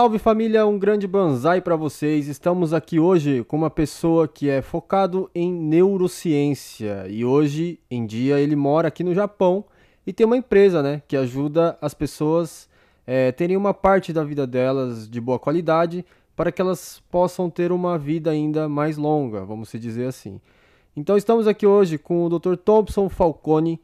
salve família, um grande banzai para vocês. Estamos aqui hoje com uma pessoa que é focado em neurociência e hoje em dia ele mora aqui no Japão e tem uma empresa, né, que ajuda as pessoas é, terem uma parte da vida delas de boa qualidade para que elas possam ter uma vida ainda mais longa, vamos se dizer assim. Então estamos aqui hoje com o Dr. Thompson Falcone.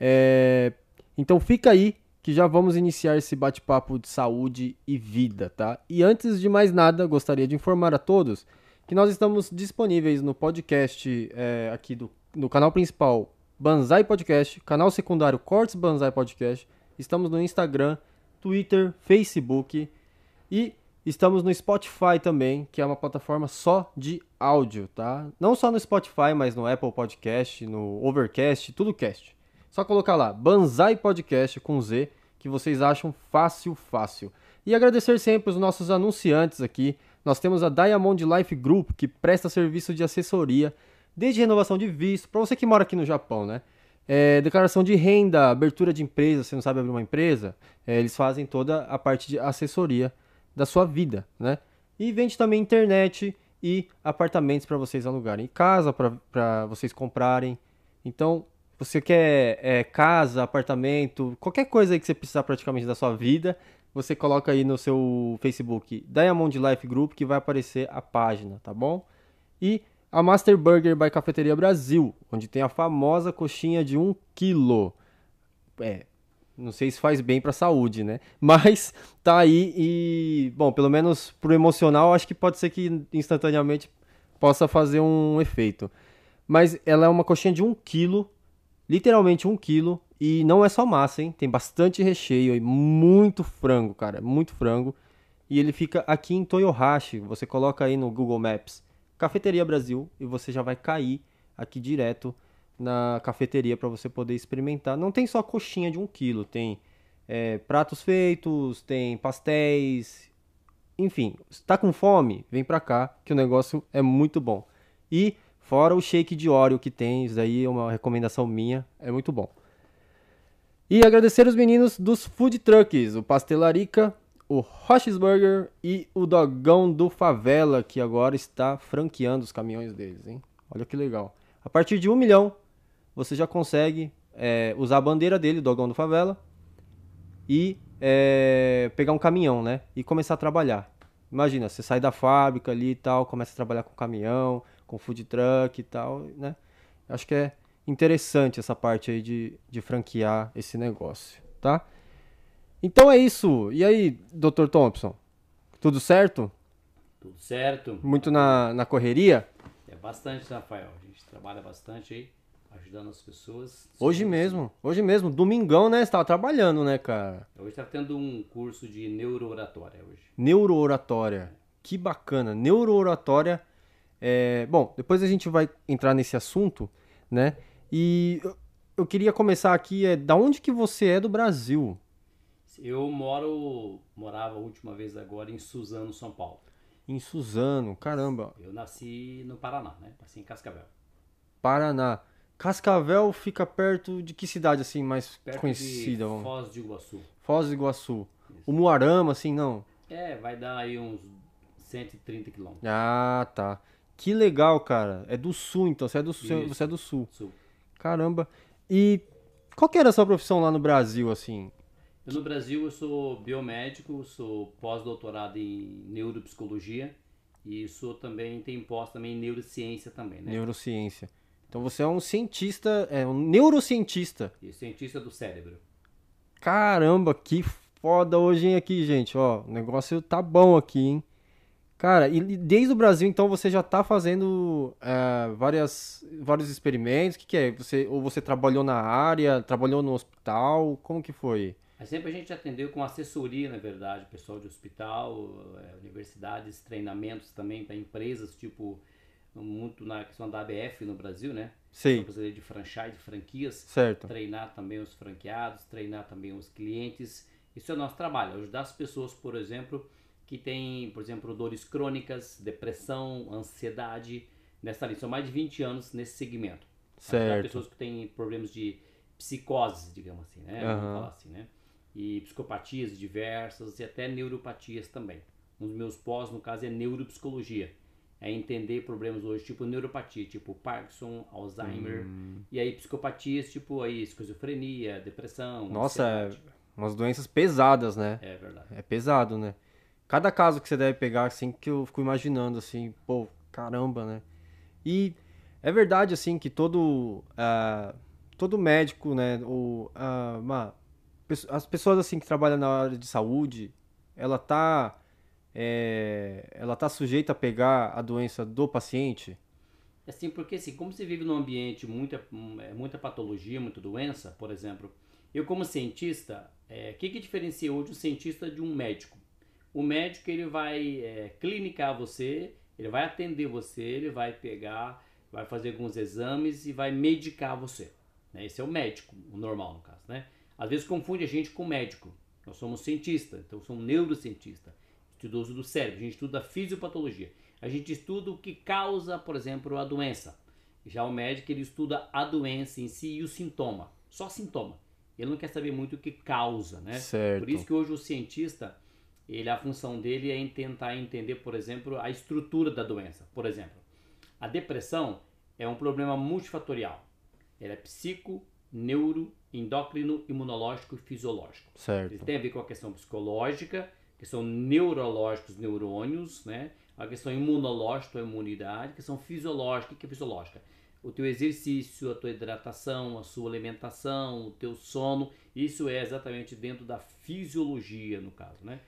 É... Então fica aí que já vamos iniciar esse bate-papo de saúde e vida, tá? E antes de mais nada, gostaria de informar a todos que nós estamos disponíveis no podcast é, aqui do, no canal principal Banzai Podcast, canal secundário Cortes Banzai Podcast. Estamos no Instagram, Twitter, Facebook e estamos no Spotify também, que é uma plataforma só de áudio, tá? Não só no Spotify, mas no Apple Podcast, no Overcast, tudo cast. Só colocar lá, Banzai Podcast com Z, que vocês acham fácil, fácil. E agradecer sempre os nossos anunciantes aqui. Nós temos a Diamond Life Group, que presta serviço de assessoria, desde renovação de visto, para você que mora aqui no Japão, né? É, declaração de renda, abertura de empresa, você não sabe abrir uma empresa, é, eles fazem toda a parte de assessoria da sua vida, né? E vende também internet e apartamentos para vocês alugarem, casa para vocês comprarem. Então, você quer é, casa, apartamento, qualquer coisa aí que você precisar praticamente da sua vida, você coloca aí no seu Facebook Diamond Life Group que vai aparecer a página, tá bom? E a Master Burger by Cafeteria Brasil, onde tem a famosa coxinha de 1 kg. É, não sei se faz bem para a saúde, né? Mas tá aí e, bom, pelo menos pro emocional, acho que pode ser que instantaneamente possa fazer um efeito. Mas ela é uma coxinha de 1 kg literalmente um quilo. E não é só massa, hein? Tem bastante recheio e muito frango, cara. Muito frango. E ele fica aqui em Toyohashi. Você coloca aí no Google Maps Cafeteria Brasil e você já vai cair aqui direto na cafeteria para você poder experimentar. Não tem só coxinha de um quilo, tem é, pratos feitos, tem pastéis, enfim. Está com fome? Vem para cá que o negócio é muito bom. E Fora o shake de óleo que tem, isso daí é uma recomendação minha, é muito bom. E agradecer os meninos dos food trucks, o Pastelarica, o Roches Burger e o Dogão do Favela, que agora está franqueando os caminhões deles, hein? Olha que legal. A partir de um milhão, você já consegue é, usar a bandeira dele, Dogão do Favela, e é, pegar um caminhão, né? E começar a trabalhar. Imagina, você sai da fábrica ali e tal, começa a trabalhar com caminhão, com food truck e tal, né? Acho que é interessante essa parte aí de, de franquear esse negócio, tá? Então é isso. E aí, Dr. Thompson? Tudo certo? Tudo certo. Muito na, na correria? É bastante, Rafael. A gente trabalha bastante aí, ajudando as pessoas. Hoje mesmo, hoje mesmo, domingão, né? Você tava trabalhando, né, cara? Hoje tá tendo um curso de neurooratória hoje. Neurooratória. Que bacana. Neurooratória é, bom, depois a gente vai entrar nesse assunto, né? E eu, eu queria começar aqui, é, da onde que você é do Brasil? Eu moro, morava a última vez agora em Suzano, São Paulo. Em Suzano, caramba. Eu nasci no Paraná, né? Nasci em Cascavel. Paraná. Cascavel fica perto de que cidade assim mais perto conhecida? De Foz de Iguaçu. Foz do Iguaçu. Isso. O Muarama, assim, não? É, vai dar aí uns 130 quilômetros. Ah, tá. Que legal, cara. É do sul, então. Você é do sul. Você é do sul. sul. Caramba. E qual que era a sua profissão lá no Brasil, assim? Eu, no Brasil eu sou biomédico, sou pós-doutorado em neuropsicologia e sou também, tenho pós também em neurociência também, né? Neurociência. Então você é um cientista, é um neurocientista. E cientista do cérebro. Caramba, que foda hoje aqui, gente. Ó, o negócio tá bom aqui, hein? Cara, e desde o Brasil, então, você já está fazendo é, várias, vários experimentos? O que, que, é? Você, ou você trabalhou na área, trabalhou no hospital? Como que foi? Mas sempre a gente atendeu com assessoria, na verdade, pessoal de hospital, é, universidades, treinamentos também para empresas, tipo, muito na questão da ABF no Brasil, né? Sim. Brasileira de franchise, de franquias. Certo. Treinar também os franqueados, treinar também os clientes. Isso é o nosso trabalho, ajudar as pessoas, por exemplo, que tem, por exemplo, dores crônicas, depressão, ansiedade, nessa linha. São mais de 20 anos nesse segmento. Certo. pessoas que têm problemas de psicose, digamos assim, né? Uhum. Vamos falar assim, né? E psicopatias diversas e até neuropatias também. Um dos meus pós, no caso, é neuropsicologia. É entender problemas hoje, tipo neuropatia, tipo Parkinson, Alzheimer, Hum. e aí psicopatias, tipo aí esquizofrenia, depressão. Nossa, é umas doenças pesadas, né? é verdade. É pesado, né? Cada caso que você deve pegar, assim, que eu fico imaginando, assim, pô, caramba, né? E é verdade, assim, que todo, ah, todo médico, né, ou, ah, uma- as pessoas, assim, que trabalham na área de saúde, ela tá, é, ela tá sujeita a pegar a doença do paciente? Assim, porque assim, como você vive num ambiente muita, é, muita patologia, muita doença, por exemplo, eu como cientista, é, o que, que diferencia hoje um cientista de um médico? O médico ele vai é, clinicar você, ele vai atender você, ele vai pegar, vai fazer alguns exames e vai medicar você. né? Esse é o médico, o normal no caso, né? Às vezes confunde a gente com médico. Nós somos cientistas, então um neurocientista, estudioso do cérebro, a gente estuda a fisiopatologia. A gente estuda o que causa, por exemplo, a doença. Já o médico ele estuda a doença em si e o sintoma, só sintoma. Ele não quer saber muito o que causa, né? Certo. Por isso que hoje o cientista, ele a função dele é tentar entender, por exemplo, a estrutura da doença. Por exemplo, a depressão é um problema multifatorial. Ela é psico, neuro, endócrino, imunológico e fisiológico. Ele Certo. tem a ver com a questão psicológica, questão neurológica, os neurônios, né? A questão imunológica, a imunidade, a questão fisiológica, que é fisiológica? O teu exercício, a tua hidratação, a sua alimentação, o teu sono, isso é exatamente dentro da fisiologia, no caso, né?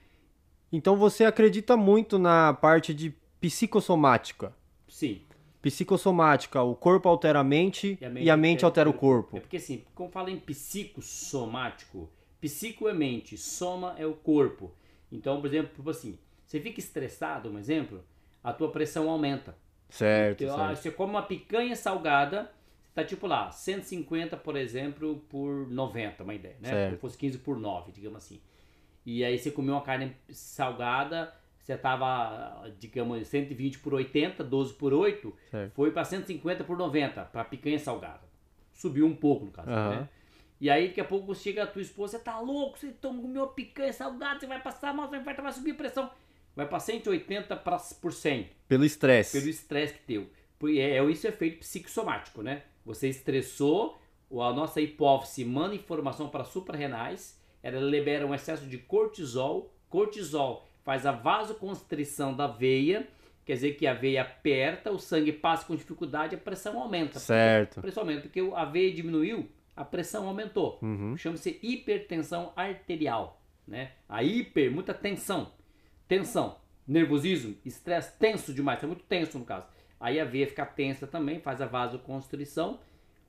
Então você acredita muito na parte de psicossomática. Sim, Psicossomática, o corpo altera a mente e a mente, altera o corpo. É porque assim, como fala em psicossomático, psico é mente, soma é o corpo. Então, por exemplo, tipo assim, você fica estressado, um exemplo, a tua pressão aumenta. Certo, Então, certo. você come uma picanha salgada, você tá tipo lá, 150, por exemplo, por 90, uma ideia, né? Certo. Se fosse 15 por 9, digamos assim. E aí você comeu uma carne salgada, você tava, digamos, 120 por 80, 12 por 8, Certo. foi para 150 por 90, para picanha salgada. Subiu um pouco, no caso, Aham. né? E aí, daqui a pouco chega a tua esposa, você tá louco, você comeu uma picanha salgada, você vai passar mal, você vai, vai subir a pressão. Vai para 180 pra- por 100 Pelo estresse. pelo estresse que teu. É, é isso é efeito psicossomático, né? Você estressou, a nossa hipófise manda informação para suprarrenais, ela libera um excesso de cortisol, cortisol faz a vasoconstrição da veia, quer dizer que a veia aperta, o sangue passa com dificuldade, a pressão aumenta. Certo. A pressão aumenta, porque a veia diminuiu, a pressão aumentou. Uhum. Chama-se hipertensão arterial, né? A hiper, muita tensão. Tensão, nervosismo, estresse, tenso demais, é muito tenso no caso. Aí a veia fica tensa também, faz a vasoconstrição.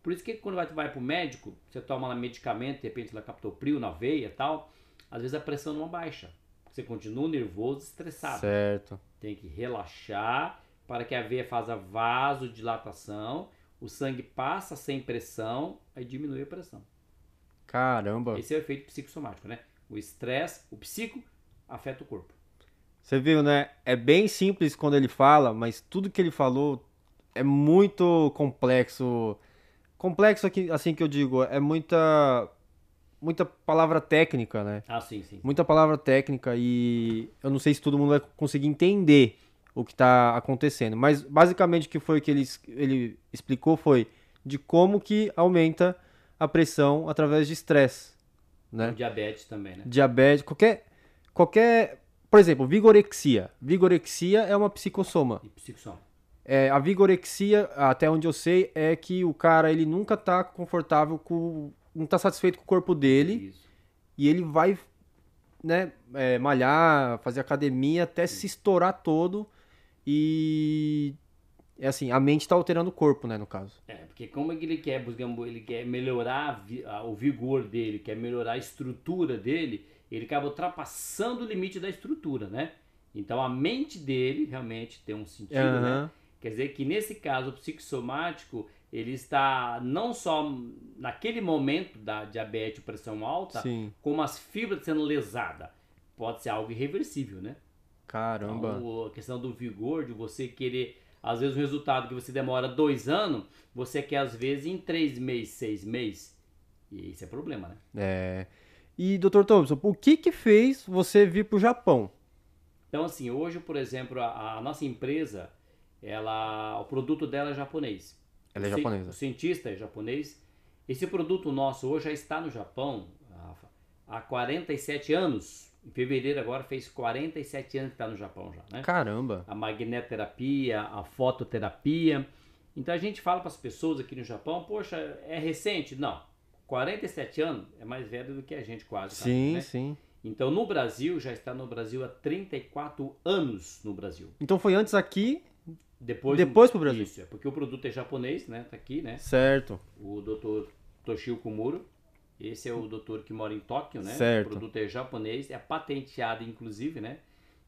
Por isso que quando vai, vai pro médico, você toma lá medicamento, de repente ela captopril na veia e tal, às vezes a pressão não baixa. Você continua nervoso, estressado. Certo. Tem que relaxar para que a veia faça vasodilatação, o sangue passa sem pressão, aí diminui a pressão. Caramba. Esse é o efeito psicossomático, né? O estresse, o psico, afeta o corpo. Você viu, né? É bem simples quando ele fala, mas tudo que ele falou é muito complexo. Complexo aqui, assim que eu digo, é muita muita palavra técnica, né? Ah, sim, sim. Muita palavra técnica e eu não sei se todo mundo vai conseguir entender o que está acontecendo, mas basicamente o que foi que ele, ele explicou foi de como que aumenta a pressão através de estresse, né? O diabetes também, né? diabetes, qualquer, qualquer, por exemplo, vigorexia. Vigorexia é uma psicossoma. E psicossoma. É, a vigorexia, até onde eu sei, é que o cara ele nunca tá confortável com, não tá satisfeito com o corpo dele Isso. e ele vai, né, é, malhar, fazer academia até se estourar todo e é assim, a mente tá alterando o corpo, né, no caso. É, porque como é que ele quer, digamos, ele quer melhorar o vigor dele, quer melhorar a estrutura dele, ele acaba ultrapassando o limite da estrutura, né? Então a mente dele realmente tem um sentido, né? Quer dizer que nesse caso o psicossomático, ele está não só naquele momento da diabetes e pressão alta, Sim. como as fibras sendo lesadas. Pode ser algo irreversível, né? Caramba. Então, a questão do vigor, de você querer, às vezes, um resultado que você demora dois anos, você quer, às vezes, em três meses, seis meses. E esse é problema, né? É. E, Dr. Thompson, o que que fez você vir pro Japão? Então, assim, hoje, por exemplo, a, a nossa empresa, ela, o produto dela é japonês. Ela é O japonesa. O cientista é japonês. Esse produto nosso hoje já está no Japão Rafa, há 47 anos. Em fevereiro agora fez 47 anos que está no Japão já, né? Caramba. a magnetoterapia, a fototerapia. Então a gente fala para as pessoas aqui no Japão, poxa, é recente? Não. 47 anos é mais velho do que a gente quase. tá, Sim, né? sim. Então no Brasil, já está no Brasil há 34 anos no Brasil. Então foi antes aqui, Depois, Depois pro Brasil. Isso, é porque o produto é japonês, né? Tá aqui, né? certo. O Dr. Toshio Kumuro. Esse é o doutor que mora em Tóquio, né? Certo. O produto é japonês, é patenteado inclusive, né?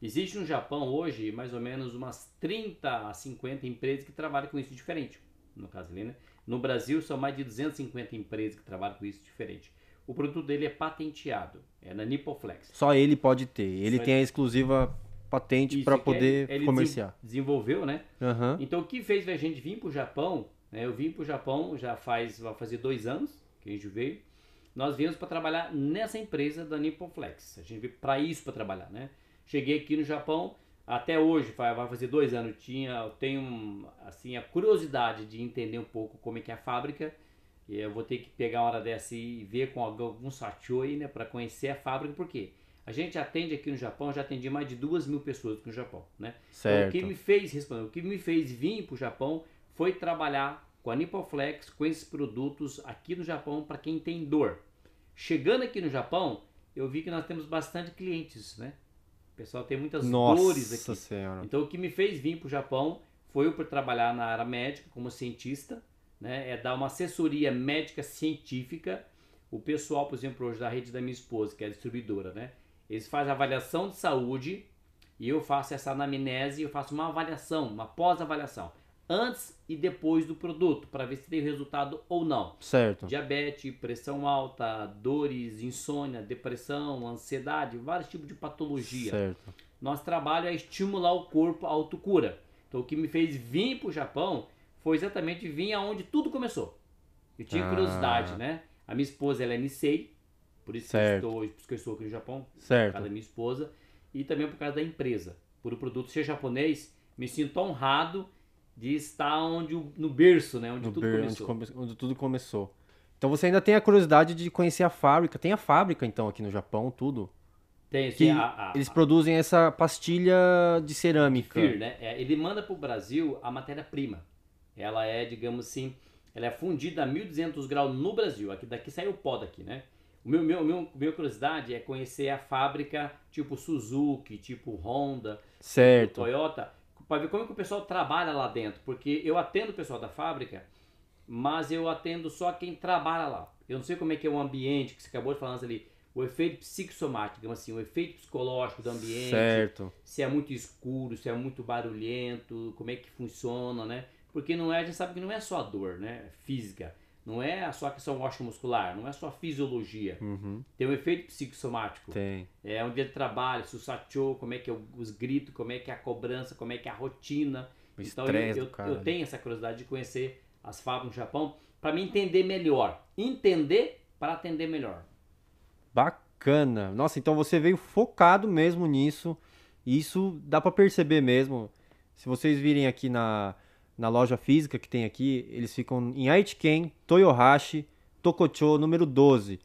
Existe no Japão hoje mais ou menos umas 30 a 50 empresas que trabalham com isso diferente, no caso ali, né? No Brasil são mais de 250 empresas que trabalham com isso diferente. O produto dele é patenteado, é na Nipoflex. Só ele pode ter. Ele Só tem a exclusiva patente para é- poder ele comerciar. Desenvolveu, né? Aham. Então o que fez a gente vir para o Japão, né? Eu vim para o Japão já faz, vai fazer dois anos que a gente veio. Nós viemos para trabalhar nessa empresa da Nippon Flex. A gente veio para isso para trabalhar, né? Cheguei aqui no Japão, até hoje, vai fazer dois anos, tinha, eu tenho assim a curiosidade de entender um pouco como é que é a fábrica. E eu vou ter que pegar uma hora dessa e ver com algum satio aí, né, para conhecer a fábrica, porque a gente atende aqui no Japão, já atendi mais de duas mil pessoas aqui no Japão, né? Então, Certo. o que me fez responder, o que me fez vir para o Japão foi trabalhar com a Nipoflex, com esses produtos aqui no Japão para quem tem dor. Chegando aqui no Japão, eu vi que nós temos bastante clientes, né? O pessoal tem muitas dores Nossa aqui. senhora. Então o que me fez vir para o Japão foi por trabalhar na área médica como cientista, né? É dar uma assessoria médica científica. O pessoal, por exemplo, hoje da rede da minha esposa, que é distribuidora, né? Eles fazem avaliação de saúde e eu faço essa anamnese, eu faço uma avaliação, uma pós-avaliação, antes e depois do produto, para ver se tem resultado ou não. Certo. Diabetes, pressão alta, dores, insônia, depressão, ansiedade, vários tipos de patologia. Certo. Nosso trabalho é estimular o corpo à autocura. Então o que me fez vir para o Japão foi exatamente vir aonde tudo começou. Eu tinha Ah. curiosidade, né? A minha esposa ela é Nisei, por isso, que eu, Certo. estou, por isso que eu estou aqui no Japão, por causa Certo. da minha esposa, e também por causa da empresa. Por o produto ser japonês, me sinto honrado de estar onde no berço, né? Onde No tudo ber- onde, começou. come- onde tudo começou. Então você ainda tem a curiosidade de conhecer a fábrica. Tem a fábrica, então, aqui no Japão, tudo. Tem Que a, a, eles produzem essa pastilha de cerâmica. FIR, né? É, ele manda para o Brasil a matéria-prima. Ela é, digamos assim, ela é fundida a 1200 graus no Brasil. Aqui daqui saiu o pó daqui, né? O meu, meu, meu, minha curiosidade é conhecer a fábrica tipo Suzuki, tipo Honda, Certo. Toyota, para ver como é que o pessoal trabalha lá dentro. Porque eu atendo o pessoal da fábrica, mas eu atendo só quem trabalha lá. Eu não sei como é que é o ambiente, que você acabou de falar ali, o efeito psicossomático, digamos assim, o efeito psicológico do ambiente Certo. se é muito escuro, se é muito barulhento, como é que funciona, né? Porque não é, a gente sabe que não é só a dor, né? Física. Não é só a questão muscular, não é só a fisiologia. Uhum. Tem um efeito psicossomático. Tem. É um dia de trabalho, se o satchou, como é que é os gritos, como é que é a cobrança, como é que é a rotina. O então eu, eu, eu tenho essa curiosidade de conhecer as fábricas no Japão para me entender melhor. Entender para atender melhor. Bacana. Nossa, então você veio focado mesmo nisso. Isso dá pra perceber mesmo. Se vocês virem aqui na, na loja física que tem aqui, eles ficam em Aichiken, Toyohashi, Tokocho, número 12.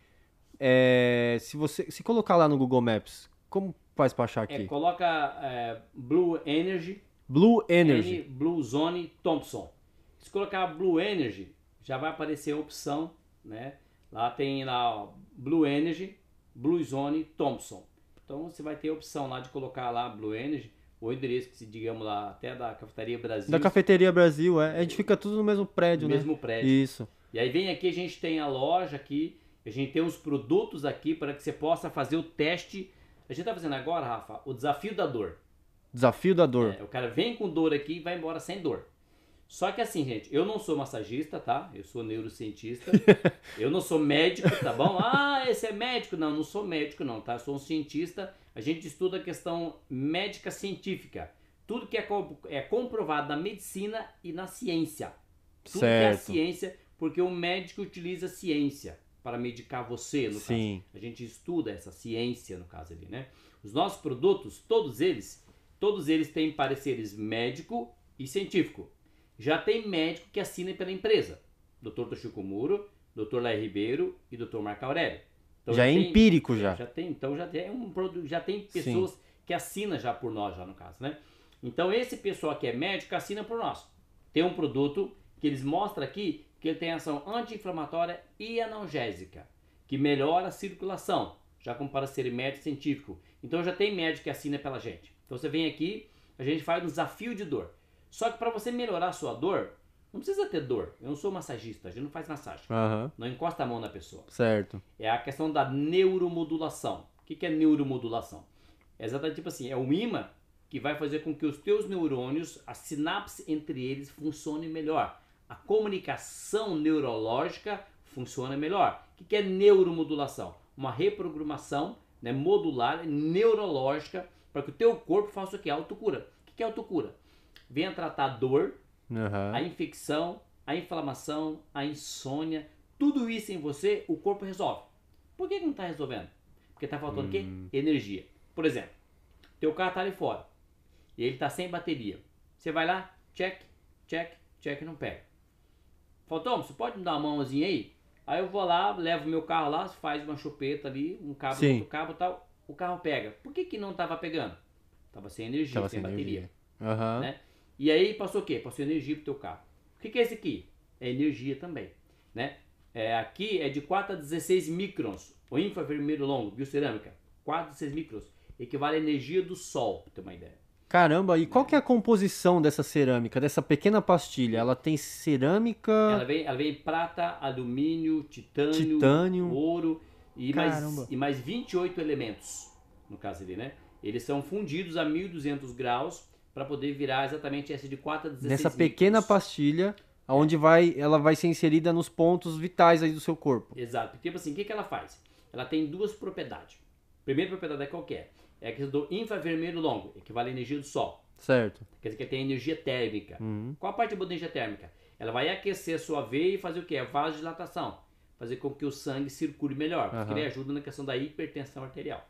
É, se você se colocar lá no Google Maps, como faz pra achar É, aqui? coloca é, Blue Energy Blue Energy. N Blue Zone Thompson. Se colocar Blue Energy, já vai aparecer a opção, né? Lá tem lá ó, Blue Energy, Blue Zone Thompson. Então você vai ter a opção lá de colocar lá Blue Energy, o endereço que se digamos lá até da Cafeteria Brasil, Da Cafeteria Brasil, é. A gente fica tudo no mesmo prédio, no né? mesmo prédio. Isso. E aí vem aqui, a gente tem a loja aqui, a gente tem os produtos aqui para que você possa fazer o teste. A gente tá fazendo agora, Rafa, o desafio da dor. Desafio da dor. É, o cara vem com dor aqui e vai embora sem dor. Só que assim, gente, eu não sou massagista, tá? Eu sou neurocientista. eu não sou médico, tá bom? Ah, esse é médico. Não, não sou médico, não, tá? Eu sou um cientista. A gente estuda a questão médica científica. Tudo que é, é comprovado na medicina e na ciência. Tudo que é Certo. ciência, porque o médico utiliza a ciência para medicar você, no caso. Sim. A gente estuda essa ciência, no caso ali, né? Os nossos produtos, todos eles, todos eles têm pareceres médico e científico. Já tem médico que assina pela empresa. Dr. Toshiko Muro, Dr. Léo Ribeiro e Dr. Marco Aurélio. Então, já, já é tem, empírico já. Já tem, então já tem um produto, já tem pessoas Sim. que assinam já por nós já no caso, né? Então esse pessoal que é médico assina por nós. Tem um produto que eles mostram aqui que ele tem ação anti-inflamatória e analgésica, que melhora a circulação, já como para ser médico científico. Então já tem médico que assina pela gente. Então você vem aqui, a gente faz um desafio de dor. Só que para você melhorar a sua dor, não precisa ter dor. Eu não sou massagista, a gente não faz massagem. Uhum. Não encosta a mão na pessoa. Certo. É a questão da neuromodulação. O que, que é neuromodulação? É exatamente tipo assim, é um imã que vai fazer com que os teus neurônios, a sinapse entre eles funcione melhor. A comunicação neurológica funciona melhor. O que, que é neuromodulação? Uma reprogramação né, modular, neurológica, para que o teu corpo faça o que? Autocura. O que, que é autocura? Venha tratar dor, uhum. a infecção, a inflamação, a insônia, tudo isso em você, o corpo resolve. Por que, não está resolvendo? Porque está faltando hum. o quê? Hum. Energia. Por exemplo, teu carro está ali fora e ele está sem bateria. Você vai lá, check, check, check, não pega. Faltou, você pode me dar uma mãozinha aí? Aí eu vou lá, levo meu carro lá, faz uma chupeta ali, um cabo, Sim. outro cabo tal, o carro pega. Por que, que não estava pegando? Tava sem energia, tava sem, sem bateria. Uhum. Né? E aí passou o quê? Passou energia pro teu carro. O que, que é esse aqui? É energia também. Né? É, aqui é de 4 a 16 microns. O infravermelho longo, biocerâmica, 4 a 16 microns. Equivale à energia do sol, pra ter uma ideia. Caramba, e qual que é a composição dessa cerâmica, dessa pequena pastilha? Ela tem cerâmica. Ela vem, ela vem prata, alumínio, titânio, titânio. ouro e mais, e mais 28 elementos, no caso ali, né? Eles são fundidos a 1200 graus para poder virar exatamente essa de 4 a 16 Nessa pequena pastilha, onde vai, ela vai ser inserida nos pontos vitais aí do seu corpo. Exato. Tipo assim, o que, que ela faz? Ela tem duas propriedades. Primeira propriedade é qualquer. É a questão do infravermelho longo, equivale à energia do sol. Certo. Quer dizer que tem energia térmica. Uhum. Qual a parte boa da energia térmica? Ela vai aquecer a sua veia e fazer o quê? A vasodilatação. Fazer com que o sangue circule melhor. Porque ele ajuda na questão da hipertensão arterial.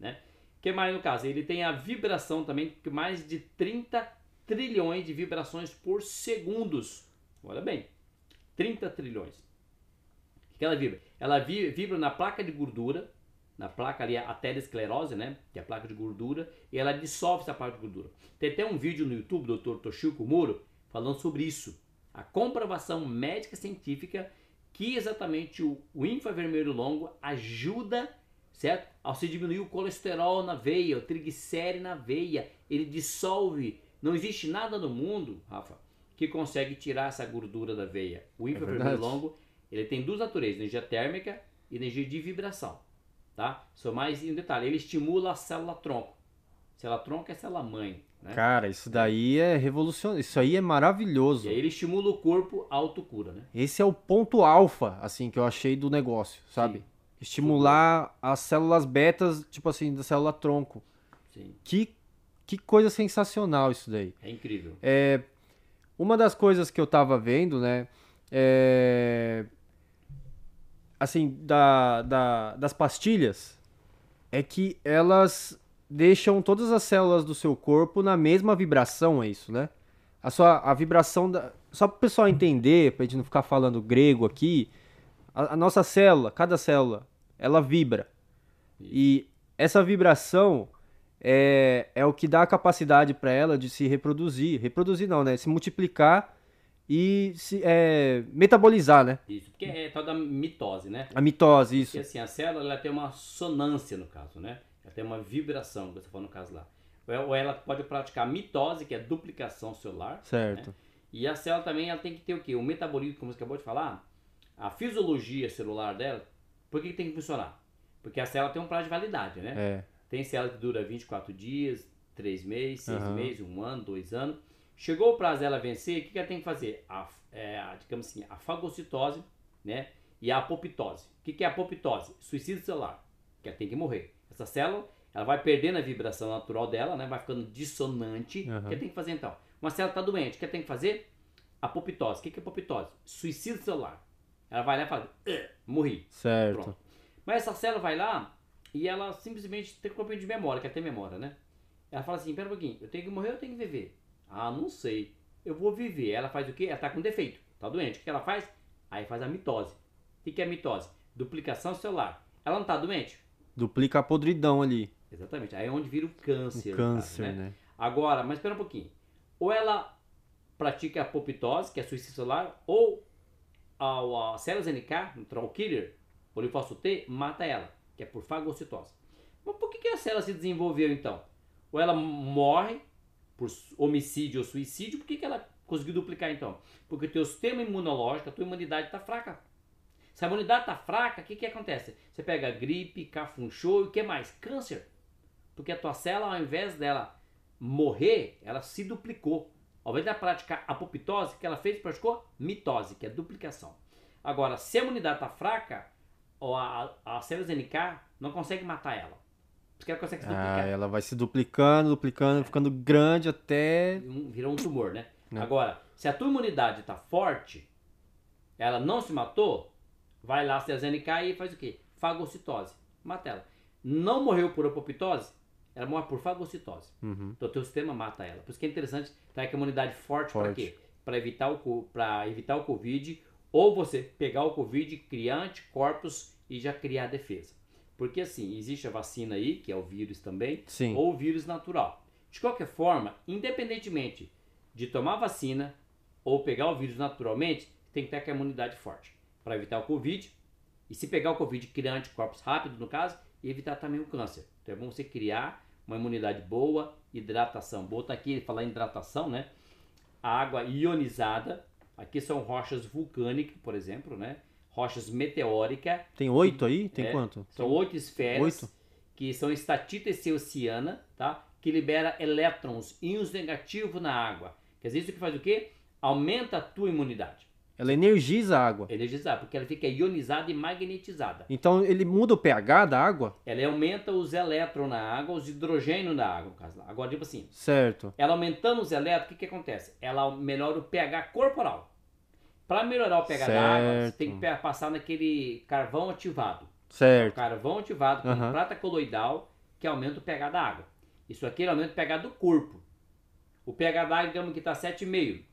Né? Que mais no caso? Ele tem a vibração também, mais de 30 trilhões de vibrações por segundos. Olha bem, 30 trilhões. O que ela vibra? Ela vibra na placa de gordura, na placa ali, a aterosclerose, né? Que é a placa de gordura, e ela dissolve essa placa de gordura. Tem até um vídeo no YouTube do Dr. Toshiko Muro falando sobre isso. A comprovação médica científica que exatamente o, o infravermelho longo ajuda certo? Ao se diminuir o colesterol na veia, o triglicéride na veia, ele dissolve. Não existe nada no mundo, Rafa, que consegue tirar essa gordura da veia. O é infravermelho é longo, ele tem duas naturezas, energia térmica e energia de vibração, tá? Só mais um detalhe, ele estimula a célula tronco. Célula tronco é célula mãe, né? Cara, isso daí é revolucionário, isso aí é maravilhoso. E aí ele estimula o corpo à autocura, né? Esse é o ponto alfa, assim, que eu achei do negócio, sabe? Sim. Estimular as células betas, tipo assim, da célula tronco. Sim. Que, que coisa sensacional isso daí. É incrível. É, uma das coisas que eu tava vendo, né? É, assim, da, da, das pastilhas, é que elas deixam todas as células do seu corpo na mesma vibração, é isso, né? A sua a vibração da. Só para o pessoal entender, para a gente não ficar falando grego aqui, a, a nossa célula, cada célula, ela vibra. E essa vibração é, é o que dá a capacidade para ela de se reproduzir. Reproduzir não, né? Se multiplicar e se é, metabolizar, né? Isso, porque é tal da mitose, né? A mitose, isso. Porque assim, a célula ela tem uma sonância no caso, né? Ela tem uma vibração, você falou no caso lá. Ou ela pode praticar mitose, que é duplicação celular. Certo. Né? E a célula também ela tem que ter o quê? O metabolismo, como você acabou de falar, a fisiologia celular dela por que, que tem que funcionar? Porque a célula tem um prazo de validade, né? É. Tem célula que dura 24 dias, 3 meses, 6 uhum. meses, 1 ano, 2 anos. Chegou o prazo dela vencer, o que, que ela tem que fazer? A, é, a, digamos assim, a fagocitose né? e a apoptose. O que, que é a apoptose? Suicídio celular, que ela tem que morrer. Essa célula ela vai perdendo a vibração natural dela, né? vai ficando dissonante. Uhum. O que tem que fazer então? Uma célula está doente, o que tem que fazer? Apoptose. O que é apoptose? Suicídio celular. Ela vai lá e fala, morri. Certo. Pronto. Mas essa célula vai lá e ela simplesmente tem um pouquinho de memória, quer ter memória, né? Ela fala assim, pera um pouquinho, eu tenho que morrer ou eu tenho que viver? Ah, não sei. Eu vou viver. Ela faz o quê? Ela tá com defeito, tá doente. O que ela faz? Aí faz a mitose. O que é mitose? Duplicação celular. Ela não tá doente? Duplica a podridão ali. Exatamente. Aí é onde vira o câncer. O câncer, caso, né? né? Agora, mas espera um pouquinho. Ou ela pratica a apoptose, que é suicídio celular, ou a, a células NK, o troll killer, o linfócito T, mata ela, que é por fagocitose. Mas por que, que a célula se desenvolveu então? Ou ela morre por homicídio ou suicídio, por que, que ela conseguiu duplicar então? Porque o teu sistema imunológico, a tua imunidade está fraca. Se a imunidade está fraca, o que, que acontece? Você pega gripe, cafunchou e o que mais? Câncer. Porque a tua célula, ao invés dela morrer, ela se duplicou. Ao invés de praticar apoptose, que ela fez, praticou mitose, que é duplicação. Agora, se a imunidade está fraca, a, a células NK não consegue matar ela. Porque ela consegue se duplicar. Ah, ela vai se duplicando, duplicando, ficando grande até. Virou um tumor, né? É. Agora, se a tua imunidade está forte, ela não se matou, vai lá a NK e faz o quê? Fagocitose. Mata ela. Não morreu por apoptose, ela morre por fagocitose. Uhum. Então o teu sistema mata ela. Por isso que é interessante ter a imunidade forte, forte. para quê? Para evitar, o, evitar o Covid, ou você pegar o Covid, criar anticorpos e já criar defesa. Porque assim, existe a vacina aí, que é o vírus também, Sim. ou o vírus natural. De qualquer forma, independentemente de tomar vacina ou pegar o vírus naturalmente, tem que ter a imunidade forte para evitar o Covid. E se pegar o Covid, criar anticorpos rápido, no caso, e evitar também o câncer. Então é bom você criar uma imunidade boa, hidratação boa. Tá aqui falar em hidratação, né? A água ionizada. Aqui são rochas vulcânicas, por exemplo, né? Rochas meteóricas. Tem oito aí? Tem é, quanto? São oito esferas. Oito? Que são estatita oceana, tá? Que libera elétrons, íons negativos na água. Quer dizer, isso que faz o quê? Aumenta a tua imunidade. Ela energiza a água. Energiza, porque ela fica ionizada e magnetizada. Então ele muda o pH da água? Ela aumenta os elétrons na água, os hidrogênio na água, no caso. Agora, tipo assim. Certo. Ela aumentando os elétrons, o que, que acontece? Ela melhora o pH corporal. Para melhorar o pH certo. da água, você tem que passar naquele carvão ativado. Certo. O carvão ativado com uhum. prata coloidal que aumenta o pH da água. Isso aqui aumenta o pH do corpo. O pH da água, digamos que está 7,5.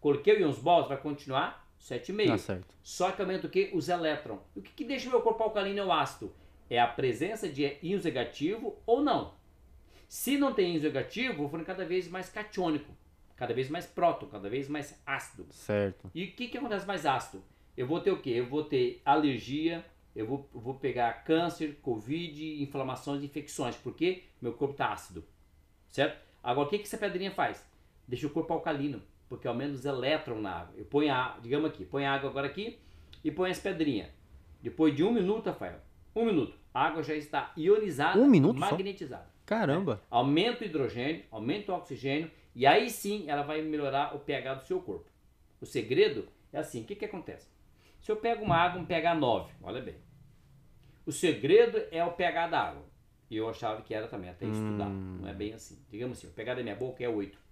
Coloquei o íons Balls, vai continuar 7,5. Tá certo. Só que aumenta o que? Os elétrons. E o que, que deixa o meu corpo alcalino ou ácido? É a presença de íons negativo ou não. Se não tem íons negativo, vou ficando cada vez mais catiônico, cada vez mais próton, cada vez mais ácido. Certo. E o que, que acontece mais ácido? Eu vou ter o quê? Eu vou ter alergia, eu vou, vou pegar câncer, covid, inflamações, infecções, porque meu corpo está ácido. Certo? Agora, o que, que essa pedrinha faz? Deixa o corpo alcalino porque aumenta os elétrons na água. Eu ponho a, digamos aqui, põe a água agora aqui e põe as pedrinhas. Depois de um minuto, Rafael, um minuto, a água já está ionizada, um minuto magnetizada. Só? Caramba! É. Aumenta o hidrogênio, aumenta o oxigênio e aí sim ela vai melhorar o pH do seu corpo. O segredo é assim, o que, que acontece? Se eu pego uma água, um pH 9, olha bem. O segredo é o pH da água. E eu achava que era também, até estudar. Hum. Não é bem assim. Digamos assim, o pH da minha boca é 8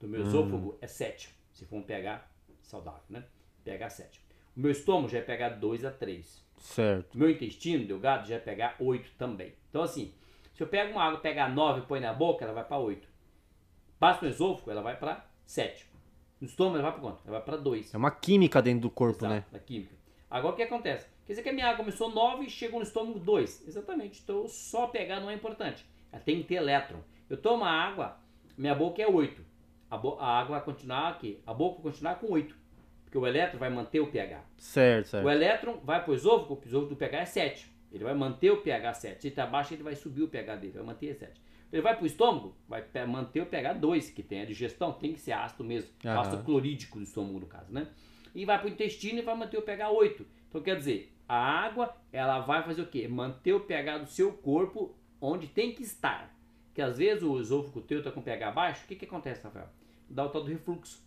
do meu esôfago hum. é 7, se for um pH saudável, né? pH 7. O meu estômago já é pH 2 a 3. Certo. O meu intestino delgado já é pH 8 também. Então assim, se eu pego uma água pH 9 e põe na boca, ela vai para 8. Passa no esôfago, ela vai para 7. No estômago, ela vai para quanto? Ela vai para 2. É uma química dentro do corpo, Exato, né? A química. Agora o que acontece? Quer dizer que a minha água começou 9 e chegou no estômago 2. Exatamente. Então só pegar não é importante. Ela tem que ter elétron. Eu tomo a água, minha boca é 8 a, a, água vai continuar aqui, a boca vai continuar com 8. Porque o elétron vai manter o pH. Certo, certo. O elétron vai para o esôfago, o esôfago do pH é 7. Ele vai manter o pH 7. Se está baixo, ele vai subir o pH dele, vai manter 7. Ele vai para o estômago, vai manter o pH 2, que tem a digestão, tem que ser ácido mesmo. Aham. Ácido clorídrico do estômago, no caso, né? E vai para o intestino e vai manter o pH 8. Então, quer dizer, a água, ela vai fazer o quê? Manter o pH do seu corpo onde tem que estar. Que às vezes o esôfago teu está com pH baixo, o que, que acontece, Rafael? dá o tal do refluxo.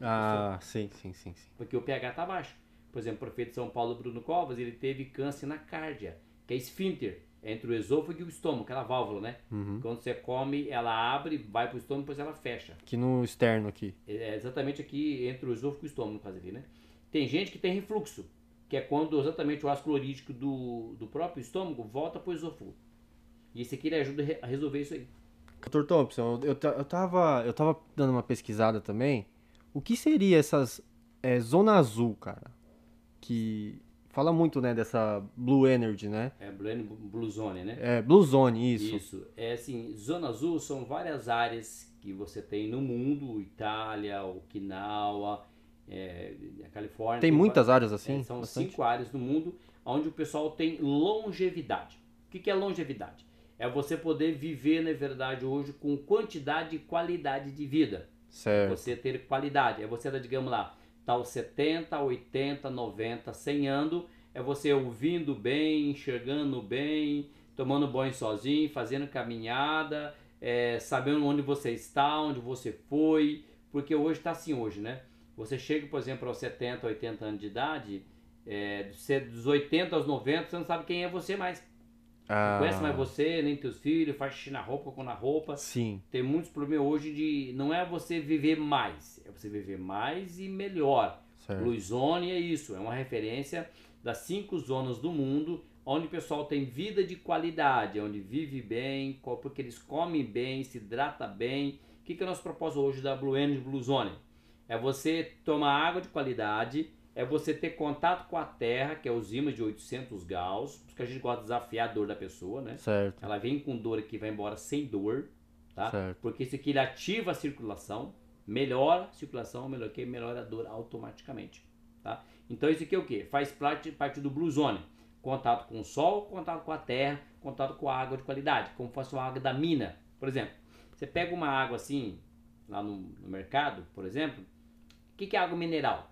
Ah, sim, sim, sim, sim. Porque o pH está baixo. Por exemplo, o prefeito de São Paulo, Bruno Covas, ele teve câncer na cárdia, que é esfíncter, entre o esôfago e o estômago, aquela válvula, né? Uhum. Quando você come, ela abre, vai para o estômago, depois ela fecha. Aqui no externo aqui. É exatamente aqui entre o esôfago e o estômago, no caso ali, né? Tem gente que tem refluxo, que é quando exatamente o ácido clorídrico do, do próprio estômago volta para o esôfago. E esse aqui ele ajuda a resolver isso aí. Doutor Thompson, eu, eu, tava, eu tava dando uma pesquisada também. O que seria essas é, Zona Azul, cara? Que fala muito, né, dessa Blue Energy, né? É Blue, Blue Zone, né? É, Blue Zone, isso. Isso. É assim, Zona Azul são várias áreas que você tem no mundo, Itália, Okinawa, é, a Califórnia. Tem muitas va- áreas é, assim? são bastante? cinco áreas no mundo onde o pessoal tem longevidade. O que, que é longevidade? É você poder viver, na verdade, hoje com quantidade e qualidade de vida. Certo. Você ter qualidade. É você, digamos lá, tá aos 70, 80, 90, 100 anos. É você ouvindo bem, enxergando bem, tomando banho sozinho, fazendo caminhada, é, sabendo onde você está, onde você foi. Porque hoje está assim hoje, né? Você chega, por exemplo, aos 70, 80 anos de idade, é, dos 80 aos 90, você não sabe quem é você mais. Ah, Não conhece mais você, nem teus filhos, faz xixi na roupa com na roupa Sim, tem muitos problemas hoje de não é você viver mais, é você viver mais e melhor. certo. Blue Zone é isso, é uma referência das cinco zonas do mundo onde o pessoal tem vida de qualidade, onde vive bem, porque eles comem bem, se hidrata bem. O que, que é o nosso propósito hoje da Blue Energy Blue Zone? É você tomar água de qualidade, é você ter contato com a terra, que é os ímãs de 800 graus, porque a gente gosta de desafiar a dor da pessoa, né? Certo. Ela vem com dor aqui, vai embora sem dor, tá? Certo. Porque isso aqui ele ativa a circulação, melhora a circulação, melhora melhora a dor automaticamente, tá? Então isso aqui é o que? Faz parte, parte do Blue Zone. Contato com o sol, contato com a terra, contato com a água de qualidade, como fosse uma água da mina, por exemplo. Você pega uma água assim, lá no, no mercado, por exemplo, o que, que é água mineral?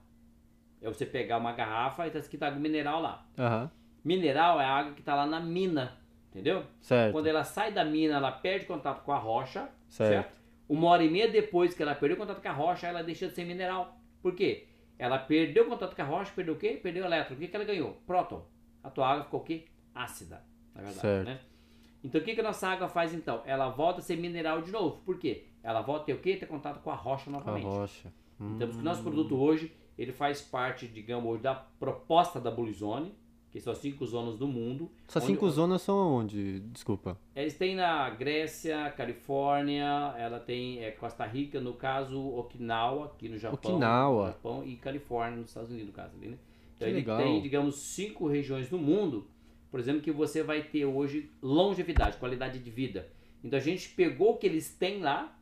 É você pegar uma garrafa e está escrito água mineral lá. Aham. Mineral é a água que está lá na mina, entendeu? Certo. Quando ela sai da mina, ela perde contato com a rocha, Certo. certo? Uma hora e meia depois que ela perdeu contato com a rocha, ela deixa de ser mineral. Por quê? Ela perdeu contato com a rocha, perdeu o quê? Perdeu o elétron. O que, que ela ganhou? Próton. A tua água ficou o quê? Ácida, na verdade, Certo. né? Então o que, que a nossa água faz então? Ela volta a ser mineral de novo. Por quê? Ela volta a ter o quê? Ter contato com a rocha A novamente. rocha. Então, o Hum. nosso produto hoje, ele faz parte, digamos, da proposta da Blue Zone, que são as cinco zonas do mundo. Essas onde- cinco zonas são onde? Desculpa. Eles têm na Grécia, Califórnia, ela tem é, Costa Rica, no caso, Okinawa, aqui no Japão. Okinawa. no Japão e Califórnia, nos Estados Unidos, no caso ali, né? Então Que ele legal. tem, digamos, cinco regiões no mundo, por exemplo, que você vai ter hoje longevidade, qualidade de vida. Então a gente pegou o que eles têm lá,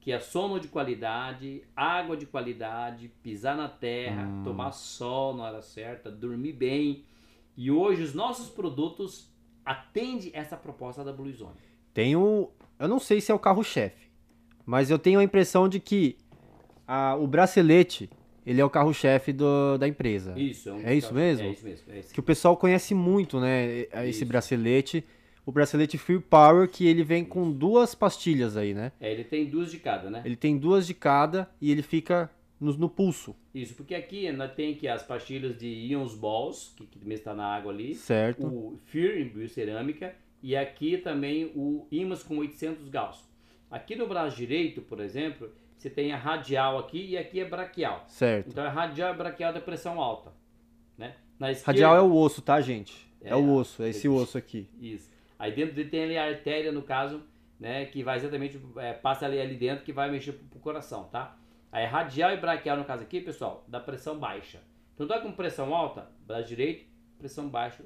que é sono de qualidade, água de qualidade, pisar na terra, Hum. tomar sol na hora certa, dormir bem. E hoje os nossos produtos atendem essa proposta da Blue Zone. Tem o. Eu não sei se é o carro-chefe, mas eu tenho a impressão de que a- o bracelete ele é o carro-chefe da empresa. Isso, é, um É isso mesmo? É isso mesmo. É. Que o pessoal conhece muito, né? Esse Isso. bracelete. O bracelete Free Power, que ele vem com duas pastilhas aí, né? É, ele tem duas de cada, né? Ele tem duas de cada e ele fica no, no pulso, Isso, porque aqui nós tem aqui as pastilhas de Ions Balls, que, que também está na água ali. certo? O Fear em biocerâmica. E aqui também o Imas com 800 Gauss. Aqui no braço direito, por exemplo, você tem a radial aqui e aqui é braquial. Certo. Então é radial e braquial da pressão alta. Né? Na esquerda, Radial é o osso, tá, gente? É, É, o osso, é esse osso aqui. Isso. Aí dentro dele tem ali a artéria, no caso, né, que vai exatamente, é, passa ali, ali dentro, que vai mexer pro, pro coração, tá? Aí radial e braquial, no caso aqui, pessoal, da pressão baixa. Então tá com pressão alta, braço direito, pressão baixa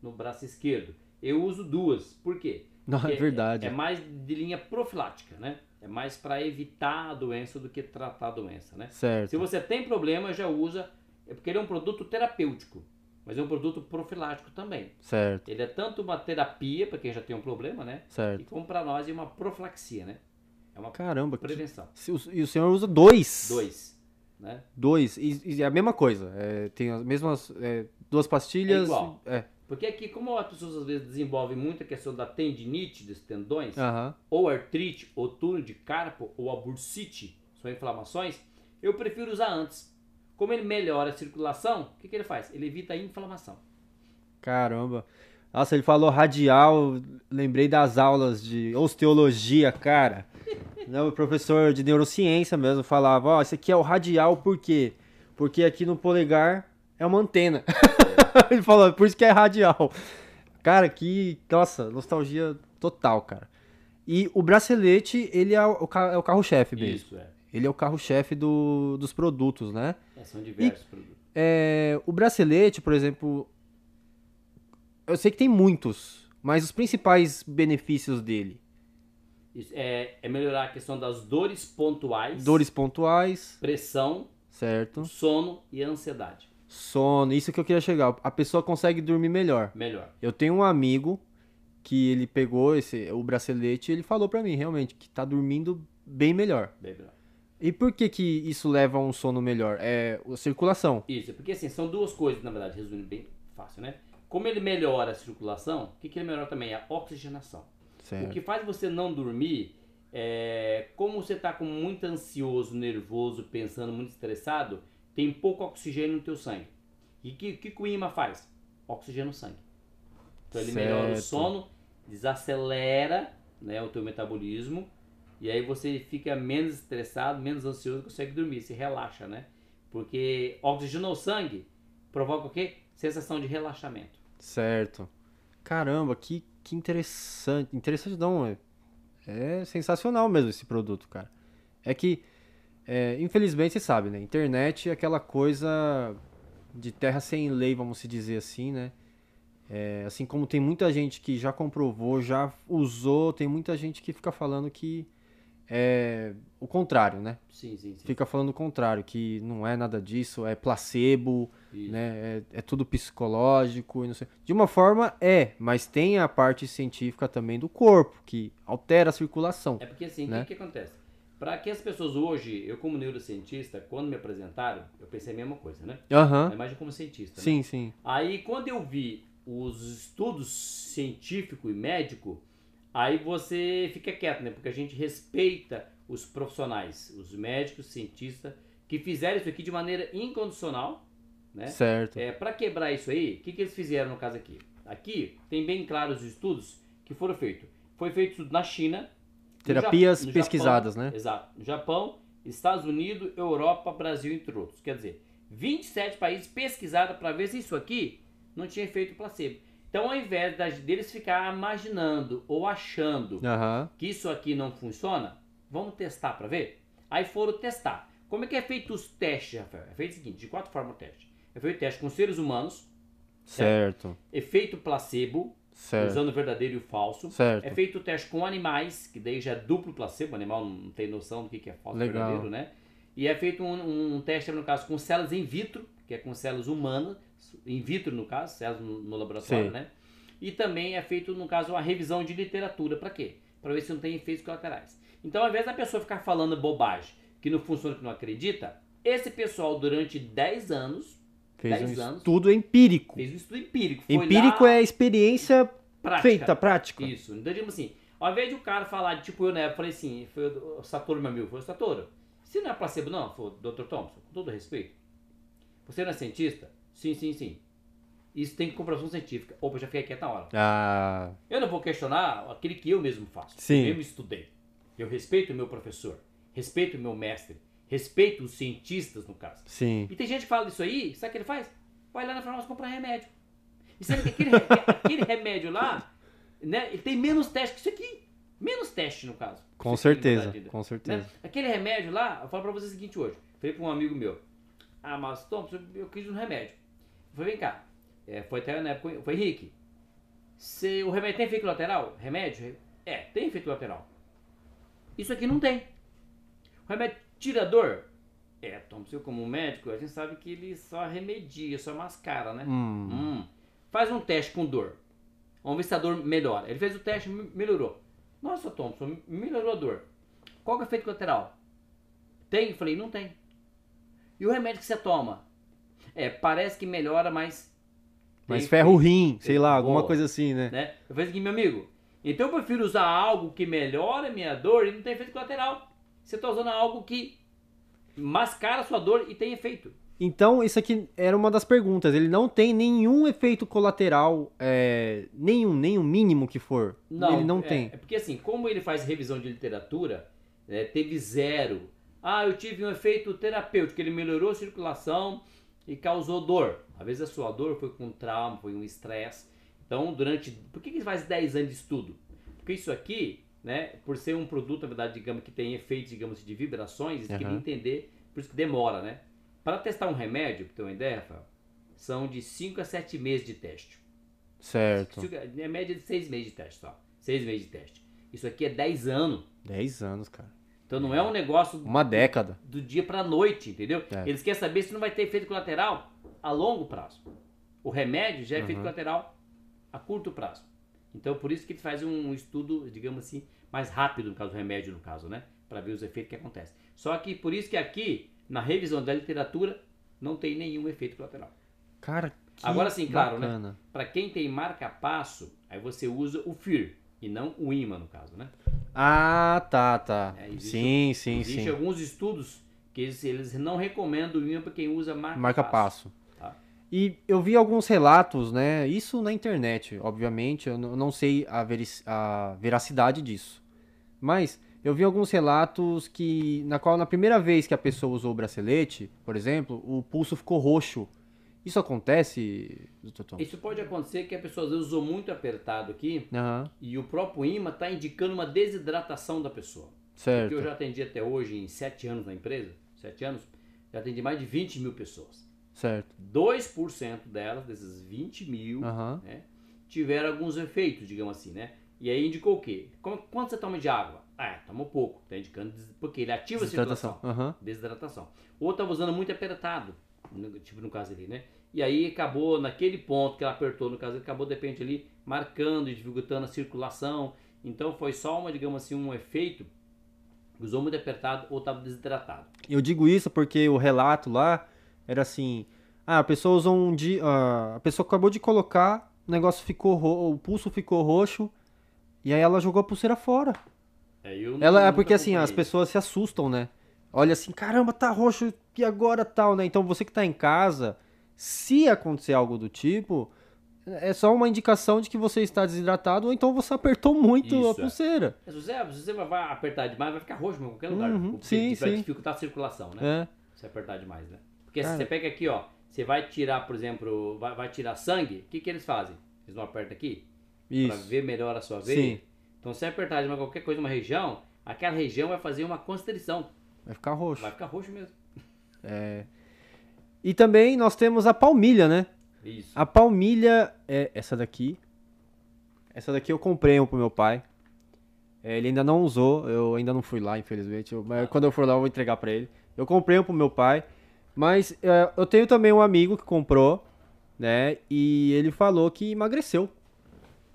no braço esquerdo. Eu uso duas, por quê? Não, é verdade. É, mais de linha profilática, né? É mais para evitar a doença do que tratar a doença, né? Se Certo. você tem problema, já usa, é porque ele é um produto terapêutico, mas é um produto profilático também. Certo, Ele é tanto uma terapia para quem já tem um problema, né? E certo. como para nós é uma profilaxia, né? É uma Caramba, que... prevenção. O- e o senhor usa dois? Dois, né? Dois. E, e é a mesma coisa. é, tem as mesmas é, duas pastilhas. É igual. É. Porque aqui, como as pessoas às vezes desenvolvem muita questão da tendinite dos tendões, ou artrite, ou túnel de carpo, ou a bursite, são inflamações, eu prefiro usar antes. Como ele melhora a circulação, o que, que ele faz? Ele evita a inflamação. Caramba. Nossa, ele falou radial. Lembrei das aulas de osteologia, cara. Não, o professor de neurociência mesmo falava: Ó, esse aqui é o radial, por quê? Porque aqui no polegar é uma antena. ele falou: por isso que é radial. Cara, que. Nossa, nostalgia total, cara. E o bracelete, ele é o, é o carro-chefe mesmo. Isso, é. Ele é o carro-chefe do- dos produtos, né? É, São diversos produtos. É, o bracelete, por exemplo, eu sei que tem muitos, mas os principais benefícios dele, é, é melhorar a questão das dores pontuais, dores pontuais, pressão, certo? sono e ansiedade. Sono, isso que eu queria chegar. A pessoa consegue dormir melhor. Melhor. Eu tenho um amigo que ele pegou esse o bracelete e ele falou pra mim realmente que tá dormindo bem melhor. Bem melhor. E por que que isso leva a um sono melhor? É a circulação. Isso, porque assim, são duas coisas, na verdade, resumindo bem fácil, né? Como ele melhora a circulação, o que, que ele melhora também? A oxigenação. O Certo. que faz você não dormir é como você está com muito ansioso, nervoso, pensando, muito estressado, tem pouco oxigênio no teu sangue. E o que, que, o imã faz? Oxigena o sangue. Então ele melhora o Certo. sono, desacelera né, o teu metabolismo e aí você fica menos estressado, menos ansioso, consegue dormir, se relaxa, né? Porque oxigenou o sangue, provoca o quê? Sensação de relaxamento. Certo. Caramba, que, que interessante. Interessante não, é, é sensacional mesmo esse produto, cara. É que, é, infelizmente, você sabe, né? Internet é aquela coisa de terra sem lei, vamos se dizer assim, né? É, assim como tem muita gente que já comprovou, já usou, tem muita gente que fica falando que é o contrário, né? Sim, sim, sim. Fica falando o contrário, que não é nada disso, é placebo, Isso. né? É, é tudo psicológico e não sei. De uma forma é, mas tem a parte científica também do corpo, que altera a circulação. É porque assim, o né? que, que acontece? Para que as pessoas hoje, eu como neurocientista, quando me apresentaram, eu pensei a mesma coisa, né? Aham. Na imagem como cientista. né? Sim, sim. Aí quando eu vi os estudos científico e médico, aí você fica quieto, né? Porque a gente respeita os profissionais, os médicos, cientistas, que fizeram isso aqui de maneira incondicional, né? Certo. É, para quebrar isso aí, o que, que eles fizeram no caso aqui? Aqui tem bem claros os estudos que foram feitos. Foi feito estudo na China. no Terapias Ja- no pesquisadas, Japão, né? Exato. No Japão, Estados Unidos, Europa, Brasil, entre outros. Quer dizer, 27 países pesquisados para ver se isso aqui não tinha efeito placebo. Então, ao invés deles ficar imaginando ou achando Aham. que isso aqui não funciona, vamos testar para ver? Aí foram testar. Como é que é feito os testes, Rafael? É feito o seguinte, de quatro formas o teste. É feito o teste com seres humanos, Certo. efeito placebo, Certo. usando o verdadeiro e o falso. Certo. É feito o teste com animais, que daí já é duplo placebo, o animal não tem noção do que é falso e verdadeiro, né? E é feito um, um teste, no caso, com células in vitro, que é com células humanas, in vitro no caso, células no, no laboratório, Sim. né? E também é feito, no caso, uma revisão de literatura. Para quê? Para ver se não tem efeitos colaterais. Então, ao invés da pessoa ficar falando bobagem, que não funciona, que não acredita, esse pessoal, durante 10 anos, Fez 10 um anos, estudo empírico. fez um estudo empírico. Foi Empírico lá, é experiência prática. feita, prática. Isso. Então, tipo assim, ao invés de o cara falar, tipo, eu, né, eu falei assim, foi o o Satoru, meu amigo, foi o Satoru. Se não é placebo, não, foi o Dr. Thompson, com todo respeito. Você não é cientista? Sim, sim, sim. Isso tem comprovação científica. Opa, já fiquei quieto na hora. Ah, Eu não vou questionar aquele que eu mesmo faço. Sim. Eu mesmo estudei. Eu respeito o meu professor, respeito o meu mestre, respeito os cientistas, no caso. sim. E tem gente que fala disso aí, sabe o que ele faz? Vai lá na farmácia comprar remédio. E sendo que aquele, aquele remédio lá, né, ele tem menos teste que isso aqui. Menos teste, no caso. Com Isso certeza, verdade, com né? certeza. Aquele remédio lá, eu falo pra você o seguinte hoje. Falei pra um amigo meu. Ah, mas Tom, eu quis um remédio. Eu falei, vem cá. É, foi até na época, foi Henrique. Se o remédio tem efeito lateral? Remédio? É, tem efeito lateral. Isso aqui não tem. O remédio tira dor? É, Tom, você como médico, a gente sabe que ele só remedia, só mascara, né? Hum. Hum. Faz um teste com dor. Vamos ver se a dor melhora. Ele fez o teste e me- melhorou. Nossa, Thompson, melhorou a dor. Qual que é o efeito colateral? Tem? Eu falei, não tem. E o remédio que você toma? É, parece que melhora, mas. Mas ferro efeito, rim, sei lá, alguma Boa. coisa assim, né? Né? Eu falei assim, meu amigo. Então eu prefiro usar algo que melhora a minha dor e não tem efeito colateral. Você está usando algo que mascara a sua dor e tem efeito. Então, isso aqui era uma das perguntas. Ele não tem nenhum efeito colateral, é, nenhum, nem o mínimo que for. ele não é, tem. É porque assim, como ele faz revisão de literatura, né, teve zero. Ah, eu tive um efeito terapêutico, ele melhorou a circulação e causou dor. Às vezes a sua dor foi com trauma, foi um estresse. Então, durante. Por que, que ele faz 10 anos de estudo? Porque isso aqui né? Por ser um produto, na verdade, digamos, que tem efeitos, digamos, de vibrações, eles queriam entender, por isso que demora, né? Para testar um remédio, pra ter uma ideia, Rafael, são de 5 a 7 meses de teste. Certo. É média de 6 meses de teste só. 6 meses de teste. Isso aqui é 10 anos. 10 anos, cara. Então não é um negócio Uma década. do dia para noite, entendeu? É. Eles querem saber se não vai ter efeito colateral a longo prazo. O remédio já é efeito Uhum. colateral a curto prazo. Então por isso que eles fazem um estudo, digamos assim, mais rápido no caso do remédio, no caso, né? Para ver os efeitos que acontecem. Só que por isso que aqui, na revisão da literatura, não tem nenhum efeito colateral. Cara, que Agora sim, claro, né? bacana. Para quem tem marca-passo, aí você usa o FIR e não o IMA, no caso, né? Ah, tá, tá. É, existe- sim, sim, Existem sim. alguns estudos que eles, eles não recomendam o IMA para quem usa marca-passo. Marca passo. Tá. E eu vi alguns relatos, né? Isso na internet, obviamente. Eu não sei a, a veracidade disso. Mas eu vi alguns relatos que, na qual, na primeira vez que a pessoa usou o bracelete, por exemplo, o pulso ficou roxo. Isso acontece, doutor Tom? Isso pode acontecer que a pessoa às vezes usou muito apertado aqui Aham, e o próprio imã está indicando uma desidratação da pessoa. certo. Que eu já atendi até hoje em 7 anos na empresa, 7 anos, já atendi mais de 20 mil pessoas. Certo. 2% delas, desses 20 mil, Aham. né, tiveram alguns efeitos, digamos assim, né? E aí indicou o quê? Quanto você toma de água? Ah, toma pouco. Tá indicando, porque ele ativa a circulação. Aham. Desidratação. Ou estava usando muito apertado, tipo no caso ali, né? E aí acabou naquele ponto que ela apertou, no caso, acabou de repente ali marcando e dificultando a circulação. Então foi só uma, digamos assim, um efeito. Usou muito apertado ou estava desidratado. Eu digo isso porque o relato lá era assim: ah, a pessoa usou um dia, ah, a pessoa acabou de colocar, o negócio ficou, ro- o pulso ficou roxo e aí ela jogou a pulseira fora. É, Ela é porque assim, as pessoas se assustam, né? Olha assim, caramba, tá roxo e agora tal, né? Então você que tá em casa, se acontecer algo do tipo, é só uma indicação de que você está desidratado ou então você apertou muito Isso, a é. pulseira. Se você, se você vai apertar demais, vai ficar roxo em qualquer lugar. Uhum, Porque sim, vai sim. dificultar a circulação, né? É. Se apertar demais, né? Porque se Cara. você pega aqui, ó, você vai tirar, por exemplo, vai, vai tirar sangue, o que, que eles fazem? Eles não apertam aqui? Pra Isso. ver melhor a sua veia? Sim. Então, se apertar demais qualquer coisa numa região, aquela região vai fazer uma constrição. Vai ficar roxo. Vai ficar roxo mesmo. E também nós temos a palmilha, né? Isso. A palmilha é essa daqui. Essa daqui eu comprei um pro meu pai. É, ele ainda não usou, eu ainda não fui lá, infelizmente. Eu- mas quando eu for lá, eu vou entregar pra ele. Eu comprei um pro meu pai. Mas é, eu tenho também um amigo que comprou, né? E ele falou que emagreceu.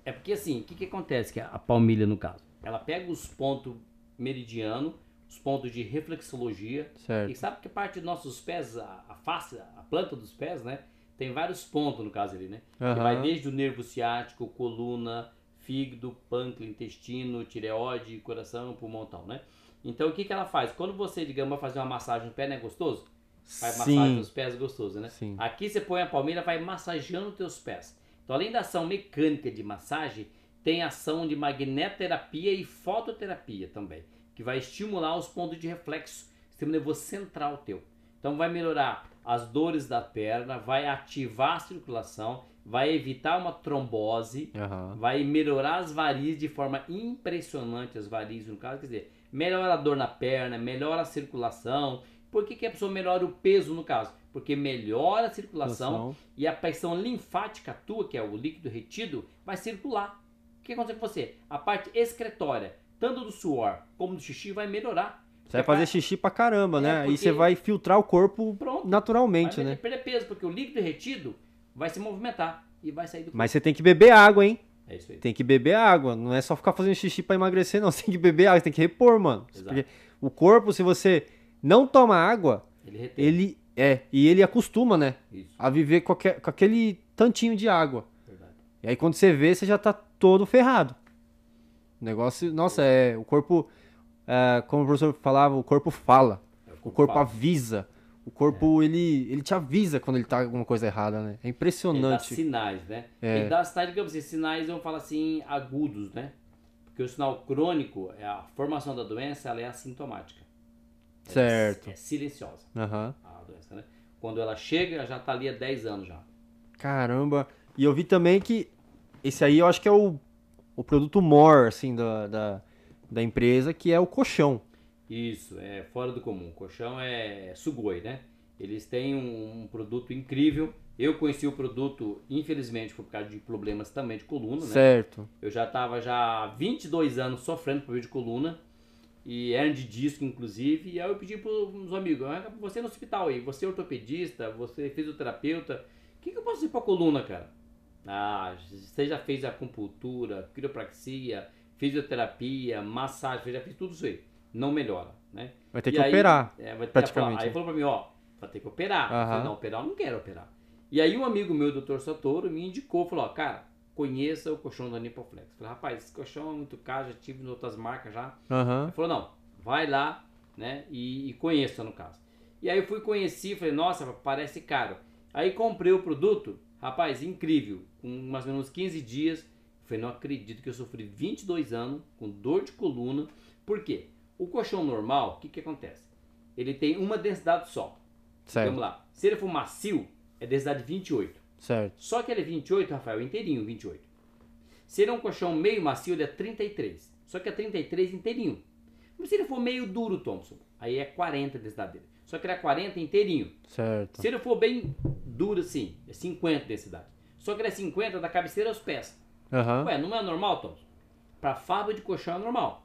É porque assim, o que, que acontece que a palmilha, no caso? Ela pega os pontos meridiano, os pontos de reflexologia, Certo. E sabe que parte dos nossos pés, a, a face, a planta dos pés, né? Tem vários pontos no caso ali, né? Que Aham. vai desde o nervo ciático, coluna, fígado, pâncreas, intestino, tireoide, coração, pulmão e tal, né? Então o que, que ela faz? Quando você, digamos, vai fazer uma massagem no pé, não é gostoso? Faz massagem Sim. nos pés gostoso, né? Sim. Aqui você põe a palmeira, vai massageando os teus pés. Então, além da ação mecânica de massagem, tem ação de magnetoterapia e fototerapia também, que vai estimular os pontos de reflexo, sistema nervoso central teu. Então, vai melhorar as dores da perna, vai ativar a circulação, vai evitar uma trombose, Aham. vai melhorar as varizes de forma impressionante, as varizes no caso, quer dizer, melhora a dor na perna, melhora a circulação. Por que, que a pessoa melhora o peso no caso? Porque melhora a circulação Circulação. e a pressão linfática tua, que é o líquido retido, vai circular. O que acontece com você? A parte excretória, tanto do suor como do xixi, vai melhorar. Você vai fazer xixi pra caramba, É, né? Aí porque- você vai filtrar o corpo Pronto. naturalmente, vai né? perder peso, porque o líquido retido vai se movimentar e vai sair do corpo. Mas você tem que beber água, hein? É isso aí. Tem que beber água. Não é só ficar fazendo xixi pra emagrecer, não. Você tem que beber água, você tem que repor, mano. Exato. Porque o corpo, se você não toma água, Ele retém. ele é. E ele acostuma, né? Isso, A viver com aquele tantinho de água. verdade. E aí quando você vê, você já tá todo ferrado. O negócio, nossa, é. O corpo. é, como o professor falava, o corpo fala. É O corpo fala. avisa. O corpo, ele, ele te avisa quando ele tá com alguma coisa errada, né? É Ele dá impressionante. sinais, né? É. Ele dá sinais, digamos assim, sinais, vamos falar assim, agudos, né? Porque o sinal crônico, é a formação da doença, ela é assintomática. Ela Certo. É, é silenciosa, Aham. a doença, né? Quando ela chega, ela já tá ali há 10 anos já. Caramba. E eu vi também que esse aí eu acho que é o, o produto more, assim, da, da, da empresa, que é o colchão. Isso, é fora do comum. O colchão é Sugoi, né? Eles têm um, um produto incrível. Eu conheci o produto, infelizmente, por causa de problemas também de coluna, né? Certo. Eu já estava já há 22 anos sofrendo problema de coluna e hernia de disco, inclusive. E aí eu pedi para os amigos, "Ah, você no hospital aí, você é ortopedista, você é fisioterapeuta, o que, que eu posso fazer para coluna, cara? Ah, você já fez acupuntura, quiropraxia, fisioterapia, massagem, já fez tudo isso aí. Não melhora, né? Vai ter E que aí- operar. é, vai ter praticamente. Aí falou pra mim, ó, vai ter que operar. Eu falei, não, operar eu não quero operar. E aí um amigo meu, Dr. Satoru, me indicou, falou, ó, cara, conheça o colchão da Nipoflex. Falei, rapaz, esse colchão é muito caro, já tive em outras marcas já. Aham. Ele falou, não, vai lá, né, e, e conheça no caso. E aí eu fui conheci, falei, nossa, parece caro. Aí comprei o produto, rapaz, incrível, com mais ou menos 15 dias. Eu falei, não acredito que eu sofri 22 anos com dor de coluna. Por quê? O colchão normal, o que que acontece? Ele tem uma densidade só. Certo. Vamos lá. Se ele for macio, é densidade 28. Certo. Só que ele é 28, Rafael, inteirinho 28. Se ele é um colchão meio macio, ele é 33. Só que é 33 inteirinho. Mas se ele for meio duro, Thompson, aí é 40 a densidade dele. Só que ele é 40 inteirinho. Certo. Se ele for bem duro assim, é 50 a densidade. Só que ele é 50 da cabeceira aos pés. Aham. Ué, não é normal, Thompson? Para fábrica de colchão é normal.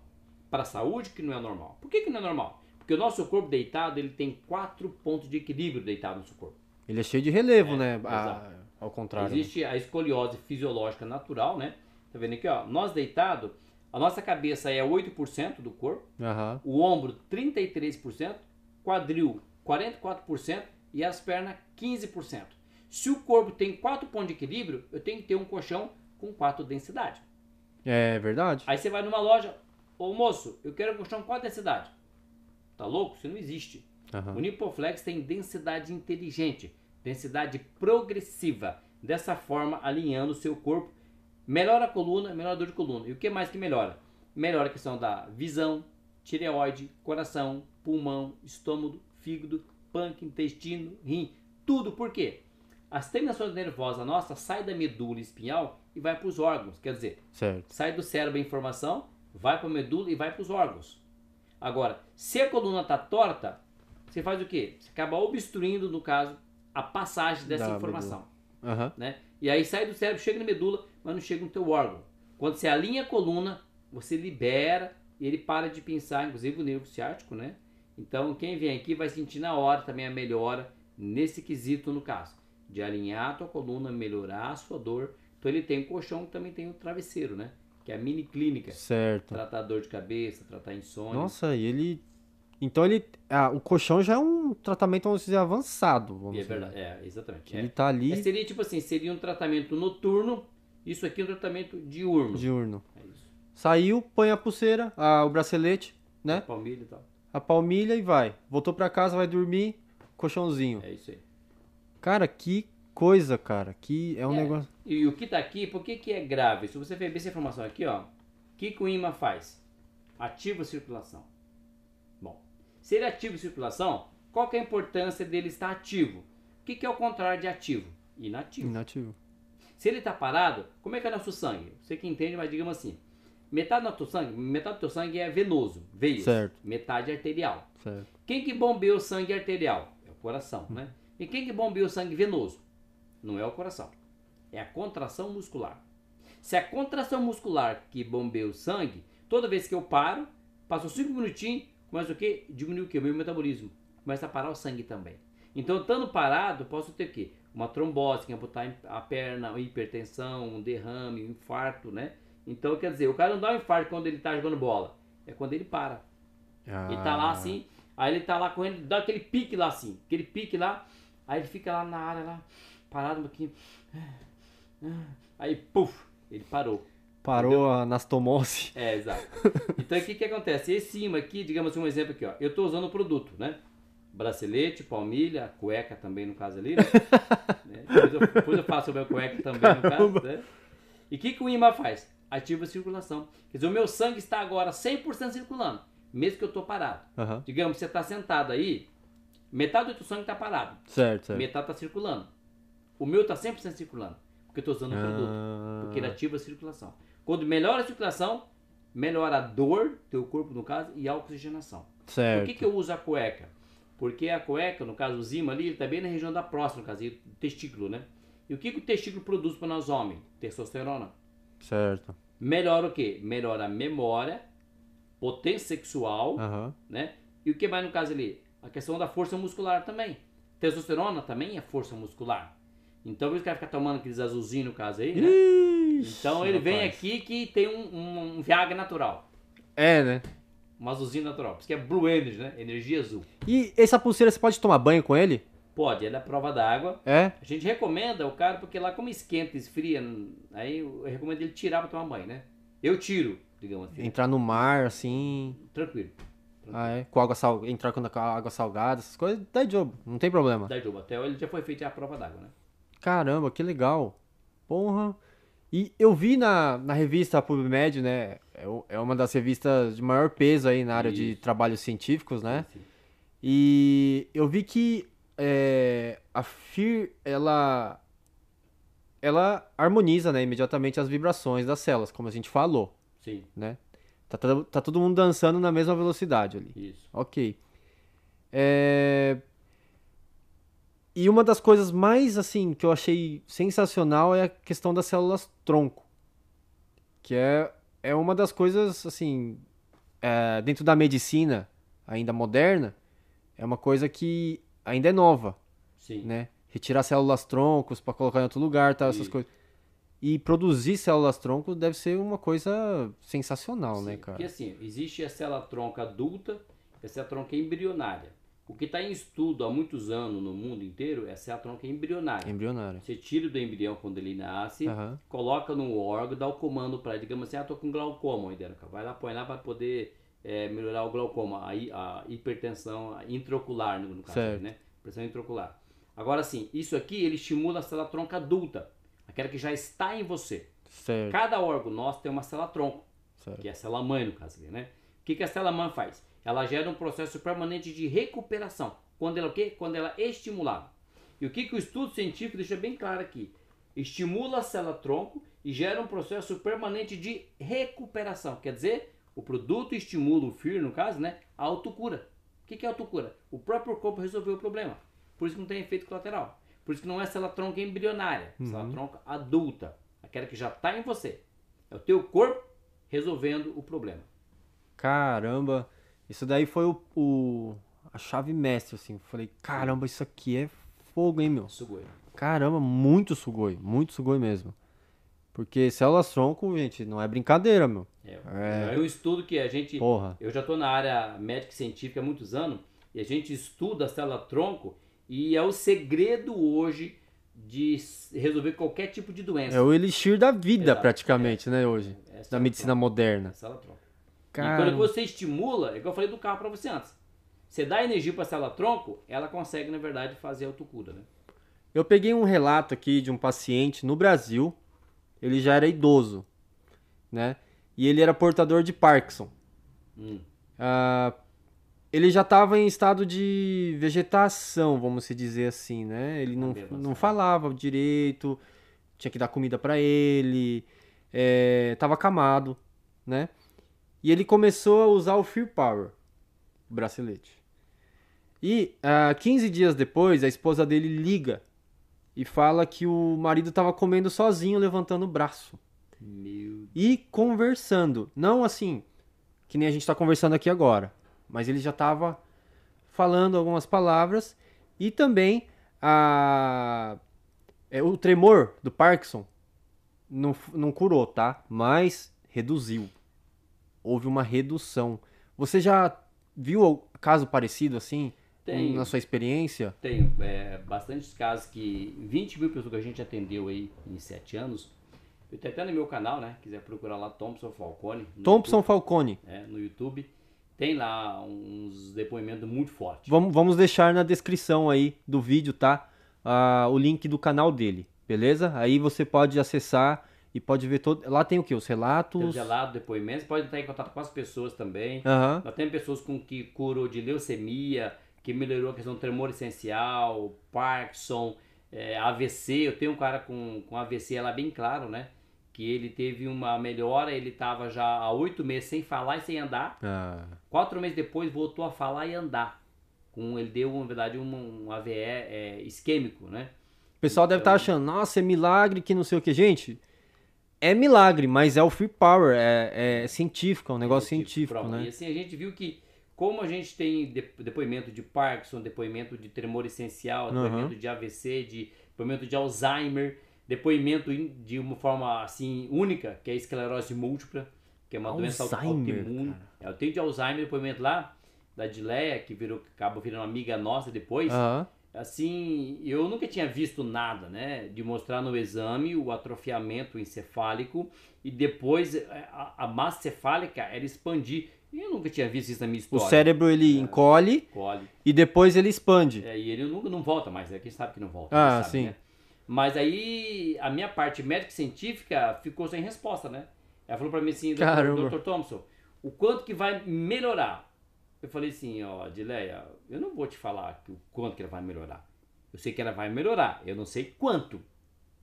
Para saúde que não é normal. Por que, que não é normal? Porque o nosso corpo deitado, ele tem quatro pontos de equilíbrio deitado no nosso corpo. Ele é cheio de relevo, É, né? exato. A- ao contrário. né? Existe a escoliose fisiológica natural, né? Tá vendo aqui, ó? Nós deitado, a nossa cabeça é 8% do corpo, Aham. o ombro 33%, quadril 44% e as pernas 15%. Se o corpo tem 4 pontos de equilíbrio, eu tenho que ter um colchão com 4 densidade. É verdade. Aí você vai numa loja, ô moço, eu quero um colchão com 4 densidade. Tá louco? Isso não existe. Aham. O Nipoflex tem densidade inteligente, densidade progressiva. Dessa forma, alinhando o seu corpo, melhora a coluna, melhora a dor de coluna. E o que mais que melhora? Melhora a questão da visão, tireoide, coração, pulmão, estômago, fígado, pâncreas, intestino, rim, tudo. Por quê? As terminações nervosas nossas saem da medula espinhal e vai para os órgãos. Quer dizer, Certo. sai do cérebro a informação, vai para a medula e vai para os órgãos. Agora, se a coluna está torta, você faz o quê? Você acaba obstruindo, no caso, a passagem dessa Da informação. Aham. Né? E aí sai do cérebro, chega na medula, mas não chega no teu órgão. Quando você alinha a coluna, você libera e ele para de pensar, inclusive o nervo ciático, né? Então, quem vem aqui vai sentir na hora também a melhora nesse quesito, no caso, de alinhar a tua coluna, melhorar a sua dor. Então, ele tem o colchão, também tem o travesseiro, né? Que é a mini clínica. Certo. Tratar dor de cabeça, tratar insônia. Nossa, e ele. Então ele. Ah, o colchão já é um tratamento, vamos dizer, avançado. Vamos é dizer. verdade, é, exatamente. Ele É. tá ali É, seria tipo assim, seria um tratamento noturno, isso aqui é um tratamento diurno. diurno. É isso. Saiu, põe a pulseira, a- o bracelete, né? Palmilha e tal. A palmilha e vai. Voltou pra casa, vai dormir, colchãozinho. É isso aí. Cara, que coisa, cara. Que é um É. negócio. E o que tá aqui, por que, que é grave? Se você ver essa informação aqui, ó, o que, que o imã faz? Ativa a circulação. Bom, se ele ativa a circulação, qual que é a importância dele estar ativo? O que, que é o contrário de ativo? Inativo. Inativo. Se ele está parado, como é que é nosso sangue? Você que entende, mas digamos assim, metade do teu sangue, metade do teu sangue é venoso, veias, Certo. metade é arterial. Certo. Quem que bombeia o sangue arterial? É o coração, né? E quem que bombeia o sangue venoso? Não é o coração. É a contração muscular. Se a contração muscular que bombeia o sangue, toda vez que eu paro, passou 5 minutinhos, começa o quê? Diminui o quê? O meu metabolismo. Começa a parar o sangue também. Então, estando parado, posso ter o quê? Uma trombose, que amputar a perna, uma hipertensão, um derrame, um infarto, né? Então, quer dizer, o cara não dá um infarto quando ele está jogando bola. É quando ele para. Ele tá lá Ah, assim, aí ele tá lá correndo, dá aquele pique lá assim, aquele pique lá, aí ele fica lá na área lá, parado um pouquinho. Aí, puf, ele parou. Parou a anastomose. É, exato. Então o que que acontece? Esse imã aqui, digamos um exemplo aqui, ó. Eu tô usando o produto, né? Bracelete, palmilha, cueca também no caso ali, né? Né? Depois, eu, depois eu faço sobre a cueca também no caso, né? E o que, que o imã faz? Ativa a circulação. Quer dizer, o meu sangue está agora 100% circulando, mesmo que eu tô parado. Aham. Digamos, você está sentado aí, metade do teu sangue está parado, Certo, certo. metade está circulando. O meu está 100% circulando, porque eu estou usando o produto, Ah, porque ele ativa a circulação. Quando melhora a circulação, melhora a dor do teu corpo, no caso, e a oxigenação. Certo. Por que, que eu uso a cueca? Porque a cueca, no caso o zima ali, ele tá bem na região da próstata, no caso, e o testículo, né? E o que, que o testículo produz para nós homens? Testosterona. Certo. Melhora o quê? Melhora a memória, potência sexual, Aham. né? E o que mais no caso ali? A questão da força muscular também. Testosterona também é força muscular. Então, por isso que vai ficar tomando aqueles azulzinhos no caso aí, né? Ixi, Então ele vem rapaz. aqui que tem um, um, um Viagra natural. É, né? Um azulzinho natural. Por isso que é Blue Energy, né? Energia azul. E essa pulseira você pode tomar banho com ele? Pode, ela é prova d'água. É? A gente recomenda o cara, porque lá como esquenta, esfria, aí eu recomendo ele tirar pra tomar banho, né? Eu tiro, digamos assim. Entrar no mar, assim. Tranquilo. Ah, é? Com água sal... Entrar com a água salgada, essas coisas, dá jogo, não tem problema. Da Juba. Até ele já foi feito a prova d'água, né? Caramba, que legal. Porra. E eu vi na, na revista PubMed, né? É, é uma das revistas de maior peso aí na área de Isso. trabalhos científicos, né? Sim. E eu vi que é, a FIR, ela, ela harmoniza, né, imediatamente as vibrações das células, como a gente falou, Sim, né? Tá, todo- tá todo mundo dançando na mesma velocidade ali. isso. Ok. É, E uma das coisas mais, assim, que eu achei sensacional é a questão das células tronco. Que é, é uma das coisas, assim, é, dentro da medicina ainda moderna, é uma coisa que ainda é nova, Sim. né? Retirar células troncos para colocar em outro lugar, tal, essas coisas. E produzir células tronco deve ser uma coisa sensacional, né, Sim, cara? Porque assim, existe a célula tronca adulta e a célula tronca embrionária. O que está em estudo há muitos anos no mundo inteiro é a célula tronca embrionária. Embrionário. Você tira do embrião quando ele nasce, Aham. coloca no órgão, dá o comando para ele. Digamos assim, ah, tô com glaucoma, entendeu? Vai lá, põe lá para poder é, melhorar o glaucoma, a, hi- a hipertensão intraocular, no, caso, Certo. né? Pressão intraocular. Agora sim, isso aqui ele estimula a célula tronca adulta, aquela que já está em você. Certo, Cada órgão nosso tem uma célula tronco, certo. que é a célula mãe no caso ali, né? O que, que a célula mãe faz? Ela gera um processo permanente de recuperação. Quando ela o quê? Quando ela é estimulada. E o que, que o estudo científico deixa bem claro aqui? Estimula a célula tronco e gera um processo permanente de recuperação. Quer dizer, o produto estimula o FIR, no caso, né? A autocura. O que, que é autocura? O próprio corpo resolveu o problema. Por isso que não tem efeito colateral. Por isso que não é célula tronca embrionária, é célula tronca adulta. Aquela que já está em você. É o teu corpo resolvendo o problema. Caramba, isso daí foi o, o- a chave mestre, assim. Falei, caramba, isso aqui é fogo, hein, meu? Sugoi. Caramba, muito sugoi, muito sugoi mesmo. Porque células tronco, gente, não é brincadeira, meu. É, é um estudo que a gente. Porra. Eu já estou na área médica e científica há muitos anos e a gente estuda a célula tronco e é o segredo hoje de resolver qualquer tipo de doença. É o elixir da vida, Exato, praticamente, né, hoje. É Da medicina. É moderna. a célula tronco. E Cara, quando você estimula, é igual eu falei do carro para você antes. Você dá energia para célula tronco, ela consegue, na verdade, fazer autocura, né? eu peguei um relato aqui de um paciente no Brasil. Ele já era idoso, né? E ele era portador de Parkinson. Hum. Ah, ele já estava em estado de vegetação, vamos se dizer assim, né? Ele não, não sabe? falava direito, tinha que dar comida para ele, é, tava acamado, né? E ele começou a usar o Fear Power, o bracelete. E ah, 15 dias depois, a esposa dele liga e fala que o marido estava comendo sozinho, levantando o braço Meu e conversando. Não assim, que nem a gente está conversando aqui agora, mas ele já estava falando algumas palavras e também a, é, o tremor do Parkinson não, não curou, tá? Mas reduziu. Houve uma redução. Você já viu caso parecido assim Tenho. na sua experiência? Tenho é, bastantes casos que 20 mil pessoas que a gente atendeu aí em 7 anos. Eu tenho até no meu canal, né? Quiser procurar lá Thompson Falcone. Thompson Falcone. YouTube, é, no YouTube. Tem lá uns depoimentos muito fortes. Vamos, vamos deixar na descrição aí do vídeo, tá? Ah, o link do canal dele, beleza? Aí você pode acessar e pode ver todo. Lá tem o que? Os Tem relatos. gelado, depoimentos. Pode estar em contato com as pessoas também. Aham. Nós temos pessoas com que curou de leucemia, que melhorou a questão do tremor essencial, Parkinson, é, AVC. Eu tenho um cara com, com AVC lá bem claro, né? Que ele teve uma melhora, ele estava já há oito meses sem falar e sem andar. Ah, Quatro meses depois voltou a falar e andar. Com, ele deu, na verdade, um, um AVE é, isquêmico, né? o pessoal deve estar Então- achando, nossa, é milagre que não sei o que. Gente, é milagre, mas é o free power, é, é científico, é um negócio científico. E né? assim, a gente viu que, como a gente tem de- depoimento de Parkinson, depoimento de tremor essencial, depoimento de AVC, de depoimento de Alzheimer, depoimento de uma forma assim única, que é a esclerose múltipla, que é uma doença Alzheimer, autoimune. É, Eu tenho de Alzheimer depoimento lá, da Dileia, que virou, acaba virando amiga nossa depois. Aham. Assim, eu nunca tinha visto nada, né? De mostrar no exame o atrofiamento encefálico e depois eh, a, a massa cefálica era expandir. Eu nunca tinha visto isso na minha O história. cérebro ele encolhe Colhe. e depois ele expande. É, e ele nunca não volta mais, né? Quem sabe que não volta. Ah, sabe, sim. né? Mas aí a minha parte médica científica ficou sem resposta, né? Ela falou pra mim assim, doutor, Thompson, o quanto que vai melhorar? Eu falei assim, ó, Dileia, eu não vou te falar o quanto que ela vai melhorar. Eu sei que ela vai melhorar, eu não sei quanto,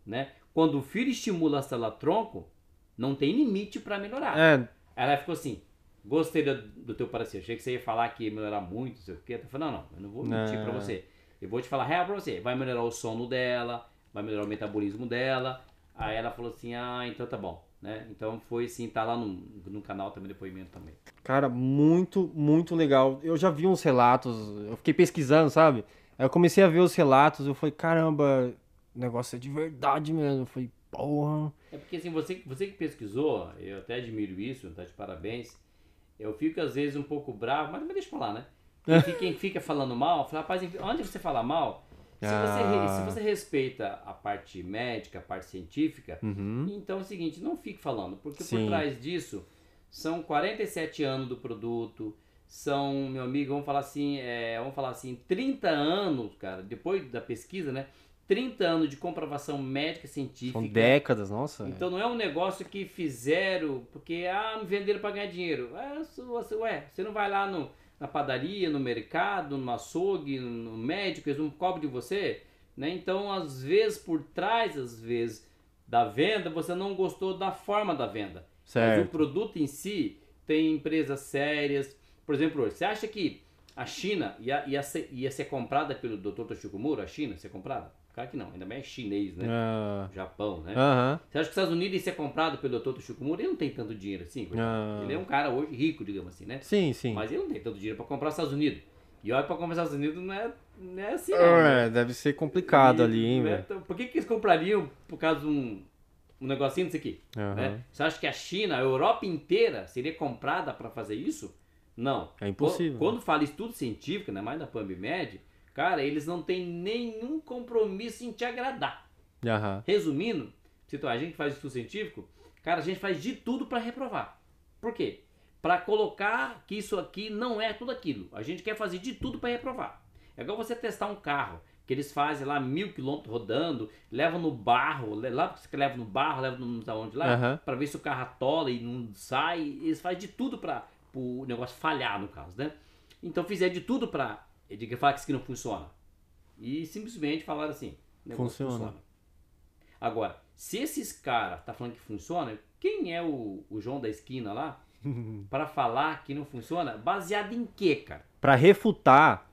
né? Quando o filho estimula a célula tronco, não tem limite pra melhorar. É, Ela ficou assim, gostei do, do teu parecer, achei que você ia falar que ia melhorar muito, não sei o quê. Eu falei, não, não, eu não vou mentir Não. pra você. Eu vou te falar real pra você. Vai melhorar o sono dela, vai melhorar o metabolismo dela. Aí ela falou assim, ah, então tá bom. Né? Então foi assim, tá lá no, no canal também, depoimento também. Cara, muito, muito legal. Eu já vi uns relatos, eu fiquei pesquisando, sabe? Aí eu comecei a ver os relatos, eu falei, caramba, o negócio é de verdade mesmo. Eu falei, porra. É porque assim, você, você que pesquisou, eu até admiro isso, tá de parabéns. Eu fico às vezes um pouco bravo, mas me deixa falar, né? Quem fica, quem fica falando mal, fala, rapaz, onde você fala mal, se, você, re- Ah. se você respeita a parte médica, a parte científica, Uhum. então é o seguinte, não fique falando, porque Sim. por trás disso são 47 anos do produto, são, meu amigo, vamos falar assim, é, vamos falar assim, 30 anos, cara, depois da pesquisa, né? 30 anos de comprovação médica científica. São décadas, nossa. Então não é um negócio que fizeram porque, ah, me venderam para ganhar dinheiro. É, se ué, você não vai lá no, na padaria, no mercado, no açougue, no médico, eles não cobram de você? Né? Então, às vezes, por trás, às vezes, da venda, você não gostou da forma da venda. Mas o certo. produto em si tem empresas sérias. Por exemplo, você acha que a China ia, ia, ser, ia ser comprada pelo Dr. Toshiko Muro? A China ia ser comprada? Claro que não, ainda bem é chinês, né? Ah, Japão, né? Aham. Você acha que os Estados Unidos ia ser comprado pelo Dr. Toshiko Muro? Ele não tem tanto dinheiro assim. Ah. Ele é um cara hoje rico, digamos assim, né? Sim, sim. Mas ele não tem tanto dinheiro para comprar os Estados Unidos. E olha, para comprar os Estados Unidos não é, não é assim, não. né? É, deve ser complicado E- ali, hein, né? velho. Por que, que eles comprariam por causa de um, um negocinho disso aqui? Aham. né? Você acha que a China, a Europa inteira, seria comprada para fazer isso? Não. É impossível. Quando, quando fala estudo científico, ainda mais na PubMed, cara, eles não têm nenhum compromisso em te agradar. Aham. Resumindo, se a gente faz estudo científico, cara, a gente faz de tudo para reprovar. Por quê? Para colocar que isso aqui não é tudo aquilo. A gente quer fazer de tudo para reprovar. É igual você testar um carro, que eles fazem lá mil quilômetros rodando, levam no barro, lá que você leva no barro, leva no não sei onde lá, Aham. para ver se o carro atola e não sai. Eles fazem de tudo para o negócio falhar, no caso, né? Então fizeram de tudo para falar que não funciona. E simplesmente falaram assim: negócio Funciona. Agora, se esses caras tá falando que funciona, quem é o, o João da esquina lá para falar que não funciona? Baseado em quê, cara? Pra refutar,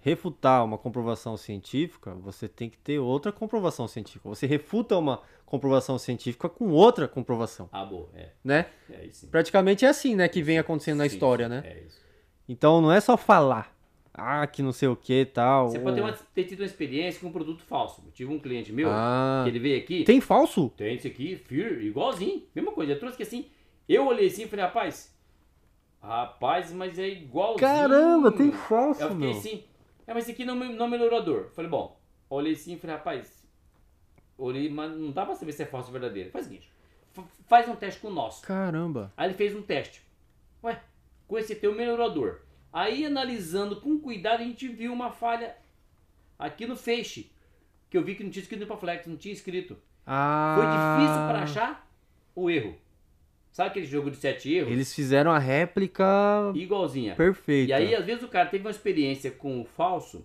refutar uma comprovação científica, você tem que ter outra comprovação científica. Você refuta uma comprovação científica com outra comprovação, Ah, boa, é, né? é. Praticamente é assim, né, que vem acontecendo na Sim, história, sim, né? É isso. Então não é só falar, ah, que não sei o que tal. Você pode ter, uma- ter tido uma experiência com um produto falso. Eu tive um cliente meu Ah, que ele veio aqui. tem falso? Tem esse aqui, Fear, igualzinho, mesma coisa. Eu trouxe que assim, eu olhei assim e falei, rapaz, rapaz, mas é igualzinho. Caramba, tem falso, Eu fiquei meu. assim, é, mas esse aqui não, não melhorou a dor. Falei, bom, olhei assim e falei, rapaz, olhei, mas não dá pra saber se é falso ou verdadeiro. Faz o seguinte, fa- faz um teste com o nosso. Caramba. Aí ele fez um teste. Ué, com esse teu melhorou a dor. Aí analisando com cuidado, a gente viu uma falha aqui no feixe. Que eu vi que não tinha escrito no Flex, não tinha escrito. Ah. Foi difícil para achar o erro. Sabe aquele jogo de sete erros? Eles fizeram a réplica Igualzinha. perfeita. E aí, às vezes, o cara teve uma experiência com o falso,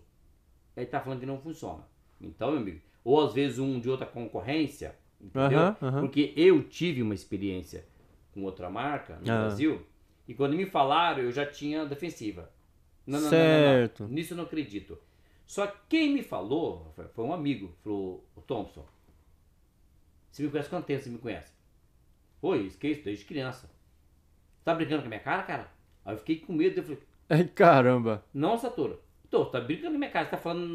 aí tá falando que não funciona. Então, meu amigo, ou às vezes um de outra concorrência, Entendeu? Aham, aham. Porque eu tive uma experiência com outra marca no Ah. Brasil e quando me falaram eu já tinha defensiva. Não, não, não, não, Certo. não, Nisso eu não acredito. Só que quem me falou foi- um amigo, falou, o Thompson, você me conhece quanto tempo você me conhece? Oi, esqueço desde criança. Tá brincando com a minha cara, cara? Aí eu fiquei com medo, eu falei, Ai, caramba. não, Satora. Tô, tá brincando na minha cara. Você tá falando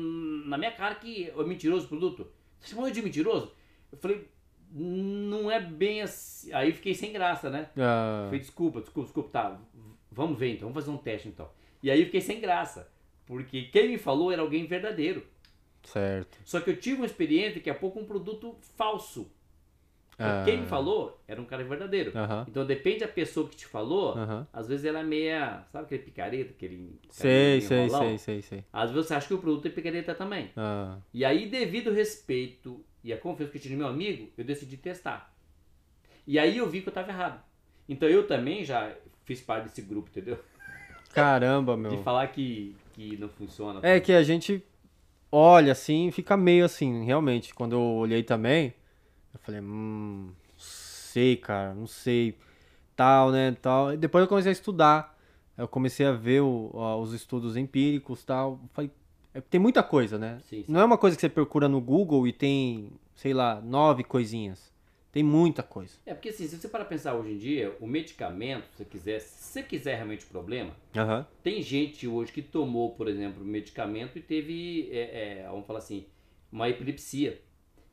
na minha cara que é mentiroso o produto. Você chamou eu de mentiroso? Eu falei, não é bem assim. Aí fiquei sem graça, né? Ah, falei, desculpa, desculpa, desculpa. Tá, vamos ver então, vamos fazer um teste então. E aí fiquei sem graça. Porque quem me falou era alguém verdadeiro. certo. Só que eu tive uma experiência daqui a pouco um produto falso. Que Ah. Quem me falou era um cara verdadeiro. Aham. Então depende da pessoa que te falou, Aham. às vezes ela é meia. Sabe aquele picareta, aquele. Sei, sei, sei, sei, sei. Às vezes você acha que o produto é picareta também. Ah, E aí, devido respeito e a confiança que eu tinha no meu amigo, eu decidi testar. E aí eu vi que eu estava errado. Então eu também já fiz parte desse grupo, entendeu? caramba, De meu. falar que, que não funciona. É que a gente olha assim, fica meio assim, realmente. Quando eu olhei também, eu falei, hum, não sei, cara, não sei, tal, né, tal. E depois eu comecei a estudar, eu comecei a ver o- os estudos empíricos, tal. Falei, é, tem muita coisa, né? Sim, sim. Não é uma coisa que você procura no Google e tem, sei lá, nove coisinhas. Tem muita coisa. É porque assim, se você para pensar hoje em dia, o medicamento, se você quiser, se você quiser realmente o problema, Aham. tem gente hoje que tomou, por exemplo, medicamento e teve, é, é, vamos falar assim, uma epilepsia.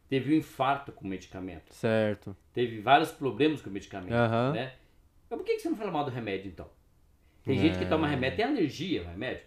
Teve um infarto com o medicamento. Certo. teve vários problemas com o medicamento, Aham. né? Mas por que você não fala mal do remédio, então? Tem gente que É. toma remédio, tem alergia ao remédio.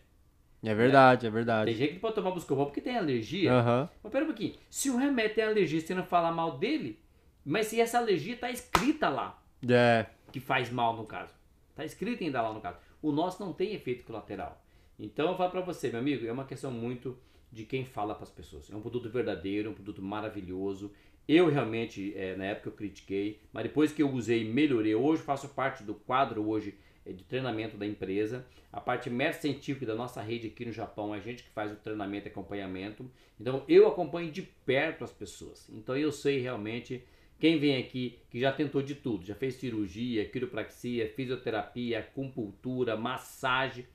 É verdade, é Tem verdade. gente que pode tomar buscopan porque tem alergia. Aham. Mas pera um pouquinho, se o remédio tem alergia, você não fala mal dele, mas se essa alergia tá escrita lá, É. que faz mal no caso. Tá escrito ainda lá no caso. O nosso não tem efeito colateral. Então eu falo pra você, meu amigo, é uma questão muito de quem fala pras pessoas. É um produto verdadeiro, um produto maravilhoso. Eu realmente, é, na época eu critiquei, mas depois que eu usei, melhorei. Hoje faço parte do quadro hoje é, de treinamento da empresa. A parte médica científica da nossa rede aqui no Japão é a gente que faz o treinamento e acompanhamento. Então eu acompanho de perto as pessoas. Então eu sei realmente quem vem aqui que já tentou de tudo, já fez cirurgia, quiropraxia, fisioterapia, acupuntura, massagem.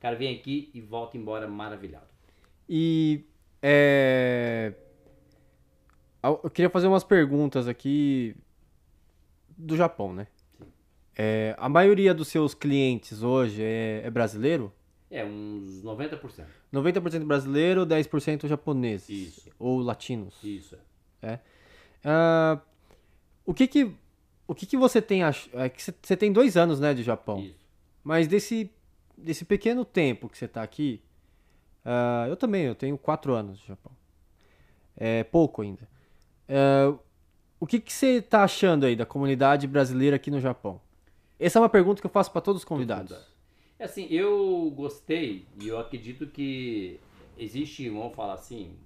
Cara, vem aqui e volta embora maravilhado. E é, eu queria fazer umas perguntas aqui do Japão, né? É, a maioria dos seus clientes hoje é, é brasileiro? É, uns 90%. 90% brasileiro, 10% japoneses. Isso. Ou latinos. Isso. Ah, o que que, o que que você tem... ach- É que você- tem dois anos, né, de Japão. Isso. Mas desse, desse pequeno tempo que você está aqui, ah, eu também, eu tenho quatro anos de Japão. É pouco ainda. Ah, o que, que você está achando aí da comunidade brasileira aqui no Japão? Essa é uma pergunta que eu faço para todos os convidados. É assim, eu gostei e eu acredito que existe, vamos falar assim,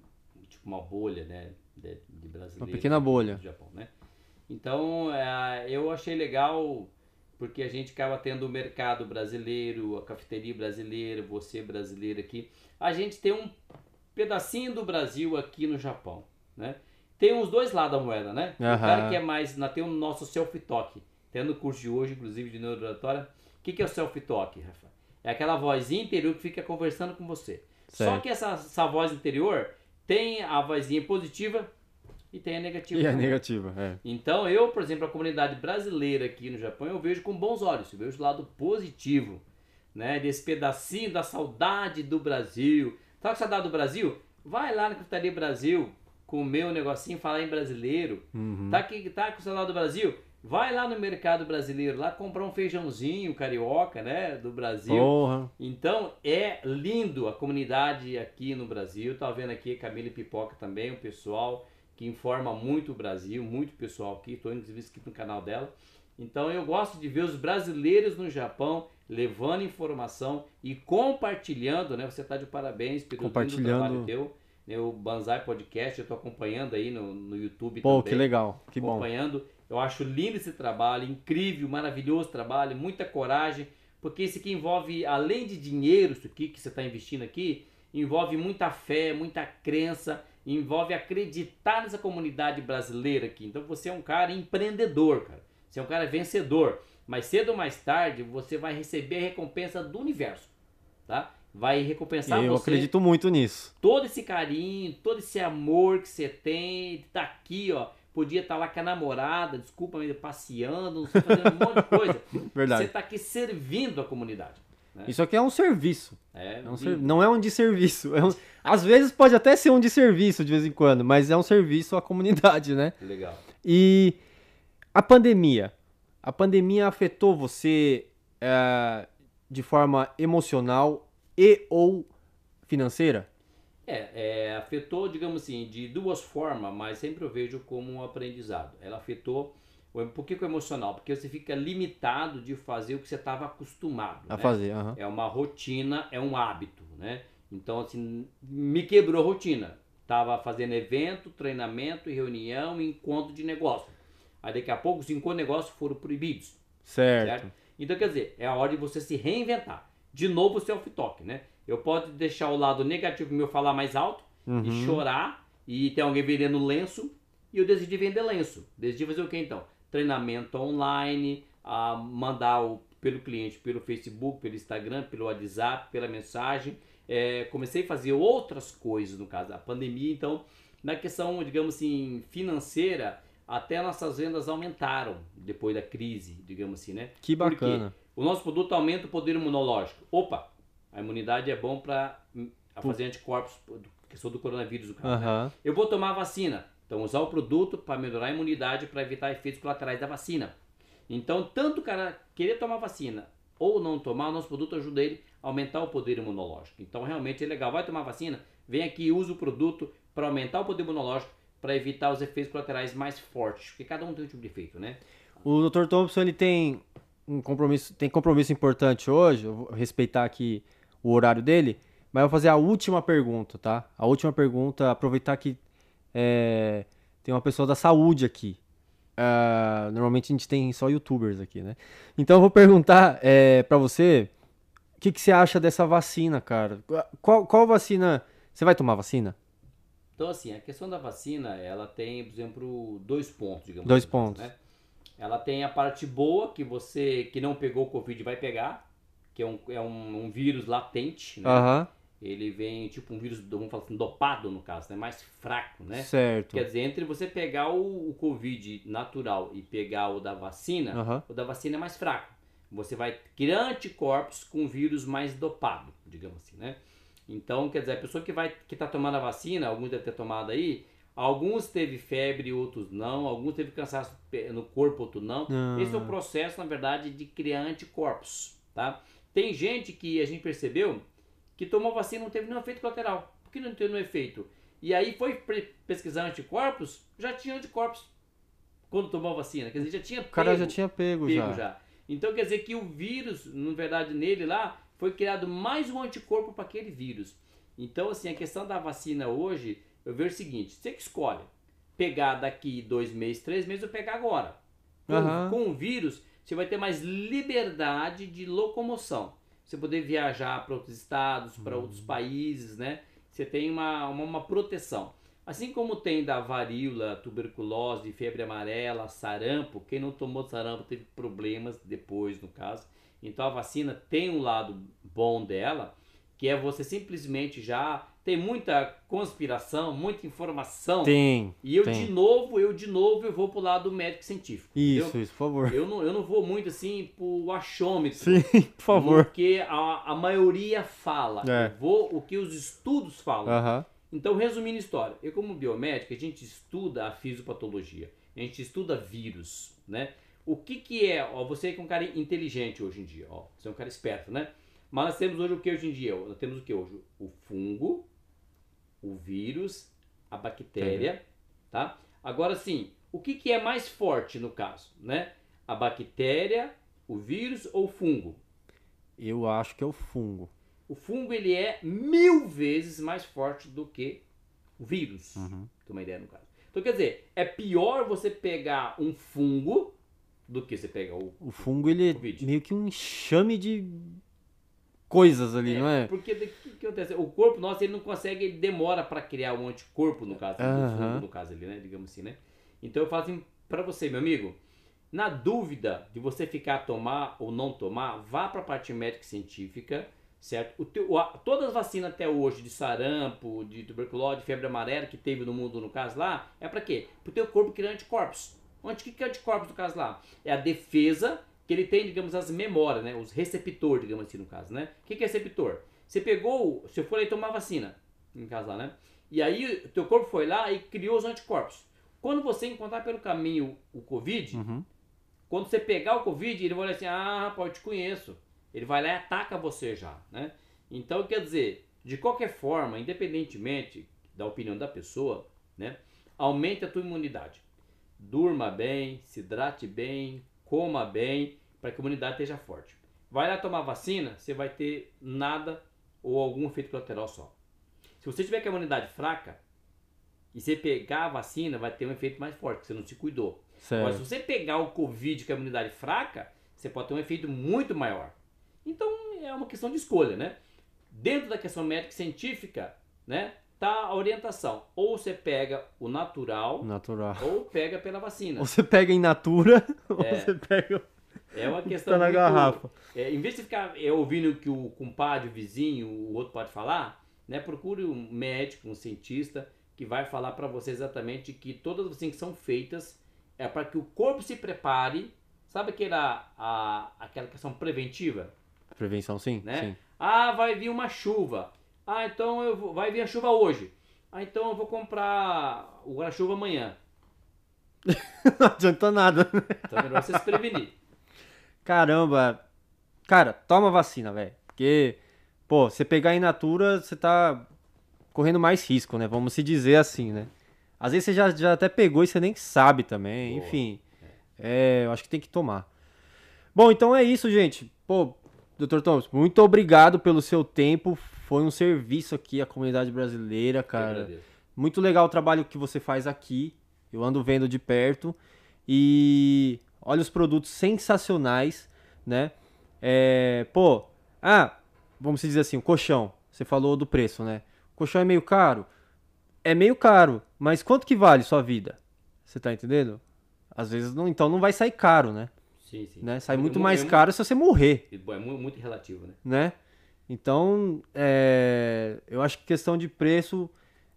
tipo uma bolha, né, de, de brasileiros. Uma pequena bolha. No Japão, né? Então, é, eu achei legal porque a gente acaba tendo o mercado brasileiro, a cafeteria brasileira, você brasileiro aqui. A gente tem um pedacinho do Brasil aqui no Japão, né? Tem os dois lados da moeda, né? O Aham. cara que é mais, na- tem o nosso self-talk. Tem no curso de hoje, inclusive, de neuroratória. O que, que é o self-talk, Rafa? É aquela vozinha interior que fica conversando com você. Só Certo. que essa, essa voz interior tem a vozinha positiva e tem a negativa. E a negativa, é. Então, eu, por exemplo, a comunidade brasileira aqui no Japão, eu vejo com bons olhos, eu vejo o lado positivo, né? Desse pedacinho da saudade do Brasil. Tá com saudade do Brasil? Vai lá na Cafetaria Brasil, comer um negocinho, falar em brasileiro. Uhum. Tá, aqui, tá com saudade do Brasil? Vai lá no mercado brasileiro, lá comprar um feijãozinho carioca, né? Do Brasil. Porra. Então é lindo a comunidade aqui no Brasil. Tá vendo aqui Camila e Pipoca também, o pessoal que informa muito o Brasil, muito pessoal aqui. Estou inclusive inscrito no canal dela. Então eu gosto de ver os brasileiros no Japão levando informação e compartilhando, né? Você está de parabéns pelo trabalho teu. né, O Banzai Podcast, eu estou acompanhando aí no, no YouTube Pô, também que legal. Que bom. acompanhando. Eu acho lindo esse trabalho, incrível, maravilhoso trabalho, muita coragem, porque isso aqui envolve, além de dinheiro, isso aqui que você está investindo aqui, envolve muita fé, muita crença, envolve acreditar nessa comunidade brasileira aqui. Então você é um cara empreendedor, cara. Você é um cara vencedor. Mas cedo ou mais tarde você vai receber a recompensa do universo, tá? Vai recompensar Eu você. acredito muito nisso. Todo esse carinho, todo esse amor que você tem, tá aqui, ó. Podia estar lá com a namorada, desculpa, passeando, não sei, fazendo um monte de coisa. Verdade. Você tá aqui servindo a comunidade. né? Isso aqui é um serviço. É, É um ser- Não é um de serviço. É um- Às vezes pode até ser um de serviço de vez em quando, mas é um serviço à comunidade, né? Legal. E a pandemia. A pandemia afetou você eh, de forma emocional e ou financeira? É, é, afetou, digamos assim, de duas formas, mas sempre eu vejo como um aprendizado. Ela afetou, por que, que o emocional? Porque você fica limitado de fazer o que você estava acostumado. A né? fazer. É uma rotina, é um hábito, né? Então, assim, me quebrou a rotina. Tava fazendo evento, treinamento, reunião, encontro de negócio. Aí daqui a pouco os encontros de negócio foram proibidos. Certo. Certo? Então, quer dizer, é a hora de você se reinventar. De novo, o self-talk, né? Eu posso deixar o lado negativo meu falar mais alto Uhum. e chorar e ter alguém vendendo lenço e eu decidi vender lenço. Decidi fazer o que então? Treinamento online, a mandar o, pelo cliente pelo Facebook, pelo Instagram, pelo WhatsApp, pela mensagem. É, comecei a fazer outras coisas no caso da pandemia, então na questão, digamos assim, financeira, até nossas vendas aumentaram depois da crise, digamos assim, né? Que bacana. O nosso produto aumenta o poder imunológico. Opa, a imunidade é bom para fazer anticorpos, questão do coronavírus, do caso, né? Eu vou tomar a vacina. Então, usar o produto para melhorar a imunidade, para evitar efeitos colaterais da vacina. Então, tanto o cara querer tomar vacina ou não tomar, o nosso produto ajuda ele a aumentar o poder imunológico. Então, realmente é legal. Vai tomar vacina? Vem aqui e usa o produto para aumentar o poder imunológico, para evitar os efeitos colaterais mais fortes. Porque cada um tem um tipo de efeito, né? O Dr. Thompson ele tem um compromisso, tem compromisso importante hoje. Eu vou respeitar aqui o horário dele, mas eu vou fazer a última pergunta, tá? A última pergunta, aproveitar que é, tem uma pessoa da saúde aqui. Ah, normalmente a gente tem só YouTubers aqui, né? Então eu vou perguntar é, para você, o que, que você acha dessa vacina, cara? Qual, qual vacina? Você vai tomar vacina? Então, assim, a questão da vacina, ela tem, por exemplo, dois pontos, digamos Dois assim, pontos. Né? Ela tem a parte boa, que você que não pegou o Covid vai pegar, que é um, é um, um vírus latente, né? Aham, Ele vem, tipo, um vírus, vamos falar assim, dopado, no caso, né? Mais fraco, né? certo. Quer dizer, entre você pegar o, o Covid natural e pegar o da vacina, Aham. o da vacina é mais fraco. Você vai criar anticorpos com vírus mais dopado, digamos assim, né? Então, quer dizer, a pessoa que vai que tá tomando a vacina, alguns devem ter tomado aí, alguns teve febre, outros não, alguns teve cansaço no corpo, outros não. Ah. Esse é o processo, na verdade, de criar anticorpos, tá? Tem gente que a gente percebeu que tomou vacina e não teve nenhum efeito colateral. Por que não teve nenhum efeito? E aí foi pesquisar anticorpos, já tinha anticorpos quando tomou a vacina. Quer dizer, já tinha O cara já pego tinha pego, pego já. já. Então quer dizer que o vírus, na verdade, nele lá, foi criado mais um anticorpo para aquele vírus. Então, assim, a questão da vacina hoje, eu vejo o seguinte: você que escolhe pegar daqui dois meses, três meses, ou pegar agora. Com, Aham. com o vírus, você vai ter mais liberdade de locomoção. Você poder viajar para outros estados, para outros países, né? Você tem uma, uma, uma proteção. Assim como tem da varíola, tuberculose, febre amarela, sarampo, quem não tomou sarampo teve problemas depois, no caso. Então a vacina tem um lado bom dela, que é você simplesmente já tem muita conspiração, muita informação. Tem. E eu tem. de novo, eu de novo, eu vou pro lado médico científico. Isso, isso, por favor. Eu não, eu não vou muito assim pro achômetro. Sim, por favor. Porque a, a maioria fala. É. Eu vou o que os estudos falam. Aham. Então, resumindo a história, eu como biomédico, a gente estuda a fisiopatologia, a gente estuda vírus, né? O que que é, ó, você que é um cara inteligente hoje em dia, ó, você é um cara esperto, né? Mas nós temos hoje o que hoje em dia? Nós temos o que hoje? O fungo, o vírus, a bactéria, tá? Agora sim, o que que é mais forte no caso, né? A bactéria, o vírus ou o fungo? Eu acho que é o fungo. O fungo ele é mil vezes mais forte do que o vírus. Uhum. Tem uma ideia no caso. Então quer dizer, é pior você pegar um fungo do que você pegar o. O fungo, ele é meio que um enxame de coisas ali, não é? Porque o que, que acontece? O corpo nosso ele não consegue, ele demora para criar um anticorpo, no caso, fungo, no caso ali, né? Digamos assim, né? Então eu falo assim pra você, meu amigo, na dúvida de você ficar a tomar ou não tomar, vá para a parte médica científica, certo? O teu, a- todas as vacinas até hoje de sarampo, de tuberculose, de febre amarela que teve no mundo no caso lá, é para quê? Para o teu corpo criar anticorpos. Onde que que é anticorpos no caso lá? É a defesa que ele tem, digamos, as memórias, né? Os receptores, digamos assim, no caso, né? O que que é receptor? Você pegou, você foi lá e tomar vacina, no caso lá, né? E aí o teu corpo foi lá e criou os anticorpos. Quando você encontrar pelo caminho o Covid, Uhum. quando você pegar o Covid, ele vai olhar assim, ah, rapaz, eu te conheço. Ele vai lá e ataca você já, né? Então, quer dizer, de qualquer forma, independentemente da opinião da pessoa, né? Aumente a tua imunidade. Durma bem, se hidrate bem, coma bem, para que a imunidade esteja forte. Vai lá tomar vacina, você vai ter nada ou algum efeito colateral só. Se você tiver com a imunidade fraca, e você pegar a vacina, vai ter um efeito mais forte, porque você não se cuidou. Agora, se Certo. você pegar o Covid com a imunidade fraca, você pode ter um efeito muito maior. Então, é uma questão de escolha, né? Dentro da questão médica e científica, né? Tá a orientação. Ou você pega o natural, Natural. ou pega pela vacina. Ou você pega em natura, ou É. você pega. É uma questão Tá na muito- garrafa. É, em vez de ficar é, ouvindo o que o compadre, o vizinho, o outro pode falar, né? Procure um médico, um cientista que vai falar para você exatamente que todas as vacinas que são feitas é para que o corpo se prepare. Sabe aquela, a, aquela questão preventiva? Prevenção, sim. Né? Sim. Ah, vai vir uma chuva. Ah, então eu vou, vai vir a chuva hoje. Ah, então eu vou comprar o guarda-chuva amanhã. Não adianta nada. né? Então é melhor você se prevenir. Caramba. Cara, toma vacina, velho. Porque, pô, você pegar em natura, você tá correndo mais risco, né? Vamos se dizer assim, né? Às vezes você já, já até pegou e você nem sabe também. Boa. Enfim, é, eu acho que tem que tomar. Bom, então é isso, gente. Pô, Dr. Thomas, muito obrigado pelo seu tempo. Foi um serviço aqui à comunidade brasileira, cara. Muito legal o trabalho que você faz aqui. Eu ando vendo de perto. E olha os produtos sensacionais, né? É, pô, ah, vamos dizer assim, o colchão. Você falou do preço, né? O colchão é meio caro? É meio caro, mas quanto que vale sua vida? Você tá entendendo? Às vezes não, então não vai sair caro, né? Sim, sim. né? Sai muito mu- mais caro se você morrer É mu- muito relativo, né? né? Então, é, eu acho que questão de preço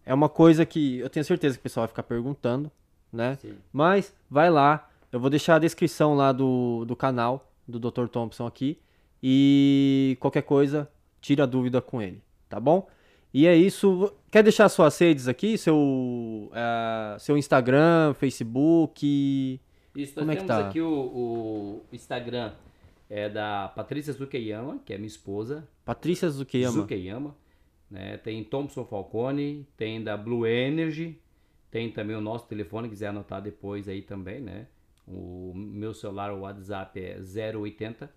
é uma coisa que eu tenho certeza que o pessoal vai ficar perguntando, né? Sim. Mas vai lá, eu vou deixar a descrição lá do, do canal do Dr. Thompson aqui e qualquer coisa, tira a dúvida com ele, tá bom? E é isso. Quer deixar suas redes aqui? Seu, é, seu Instagram, Facebook? Isso, nós Como é que temos tá? aqui o, o Instagram é da Patrícia Zukeyama, que é minha esposa. Patrícia Zukeyama. Zukeyama. Né? Tem Thompson Falcone, tem da Blue Energy, tem também o nosso telefone, quiser anotar depois aí também, né? O meu celular, o WhatsApp é 080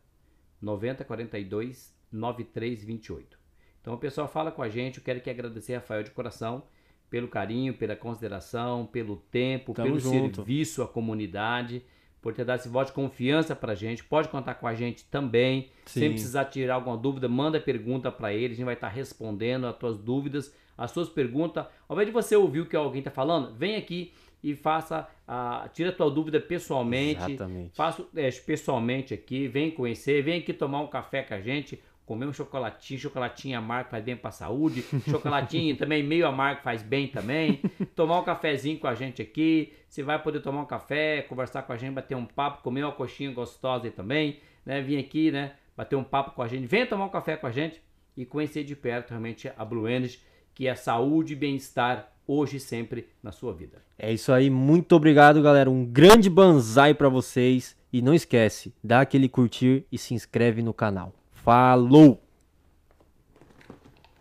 9042 9328. Então o pessoal fala com a gente, eu quero que agradecer a Rafael de coração pelo carinho, pela consideração, pelo tempo, Tamo pelo junto. serviço à comunidade, por ter dado esse voto de confiança pra gente. Pode contar com a gente também. Sim. Sempre precisar tirar alguma dúvida, manda pergunta para ele, a gente vai estar respondendo as tuas dúvidas, as suas perguntas. Ao invés de você ouvir o que alguém está falando, vem aqui e faça, a, tira a tua dúvida pessoalmente. Exatamente. Faça é, pessoalmente aqui, vem conhecer, vem aqui tomar um café com a gente, comer um chocolatinho, chocolatinho amargo faz bem para a saúde, chocolatinho também meio amargo faz bem também. tomar um cafezinho com a gente aqui, você vai poder tomar um café, conversar com a gente, bater um papo, comer uma coxinha gostosa aí também, né? Vir aqui, né? Bater um papo com a gente, venha tomar um café com a gente e conhecer de perto realmente a Blue Energy, que é saúde e bem-estar hoje e sempre na sua vida. É isso aí, muito obrigado, galera. Um grande banzai pra vocês e não esquece, dá aquele curtir e se inscreve no canal. Falou!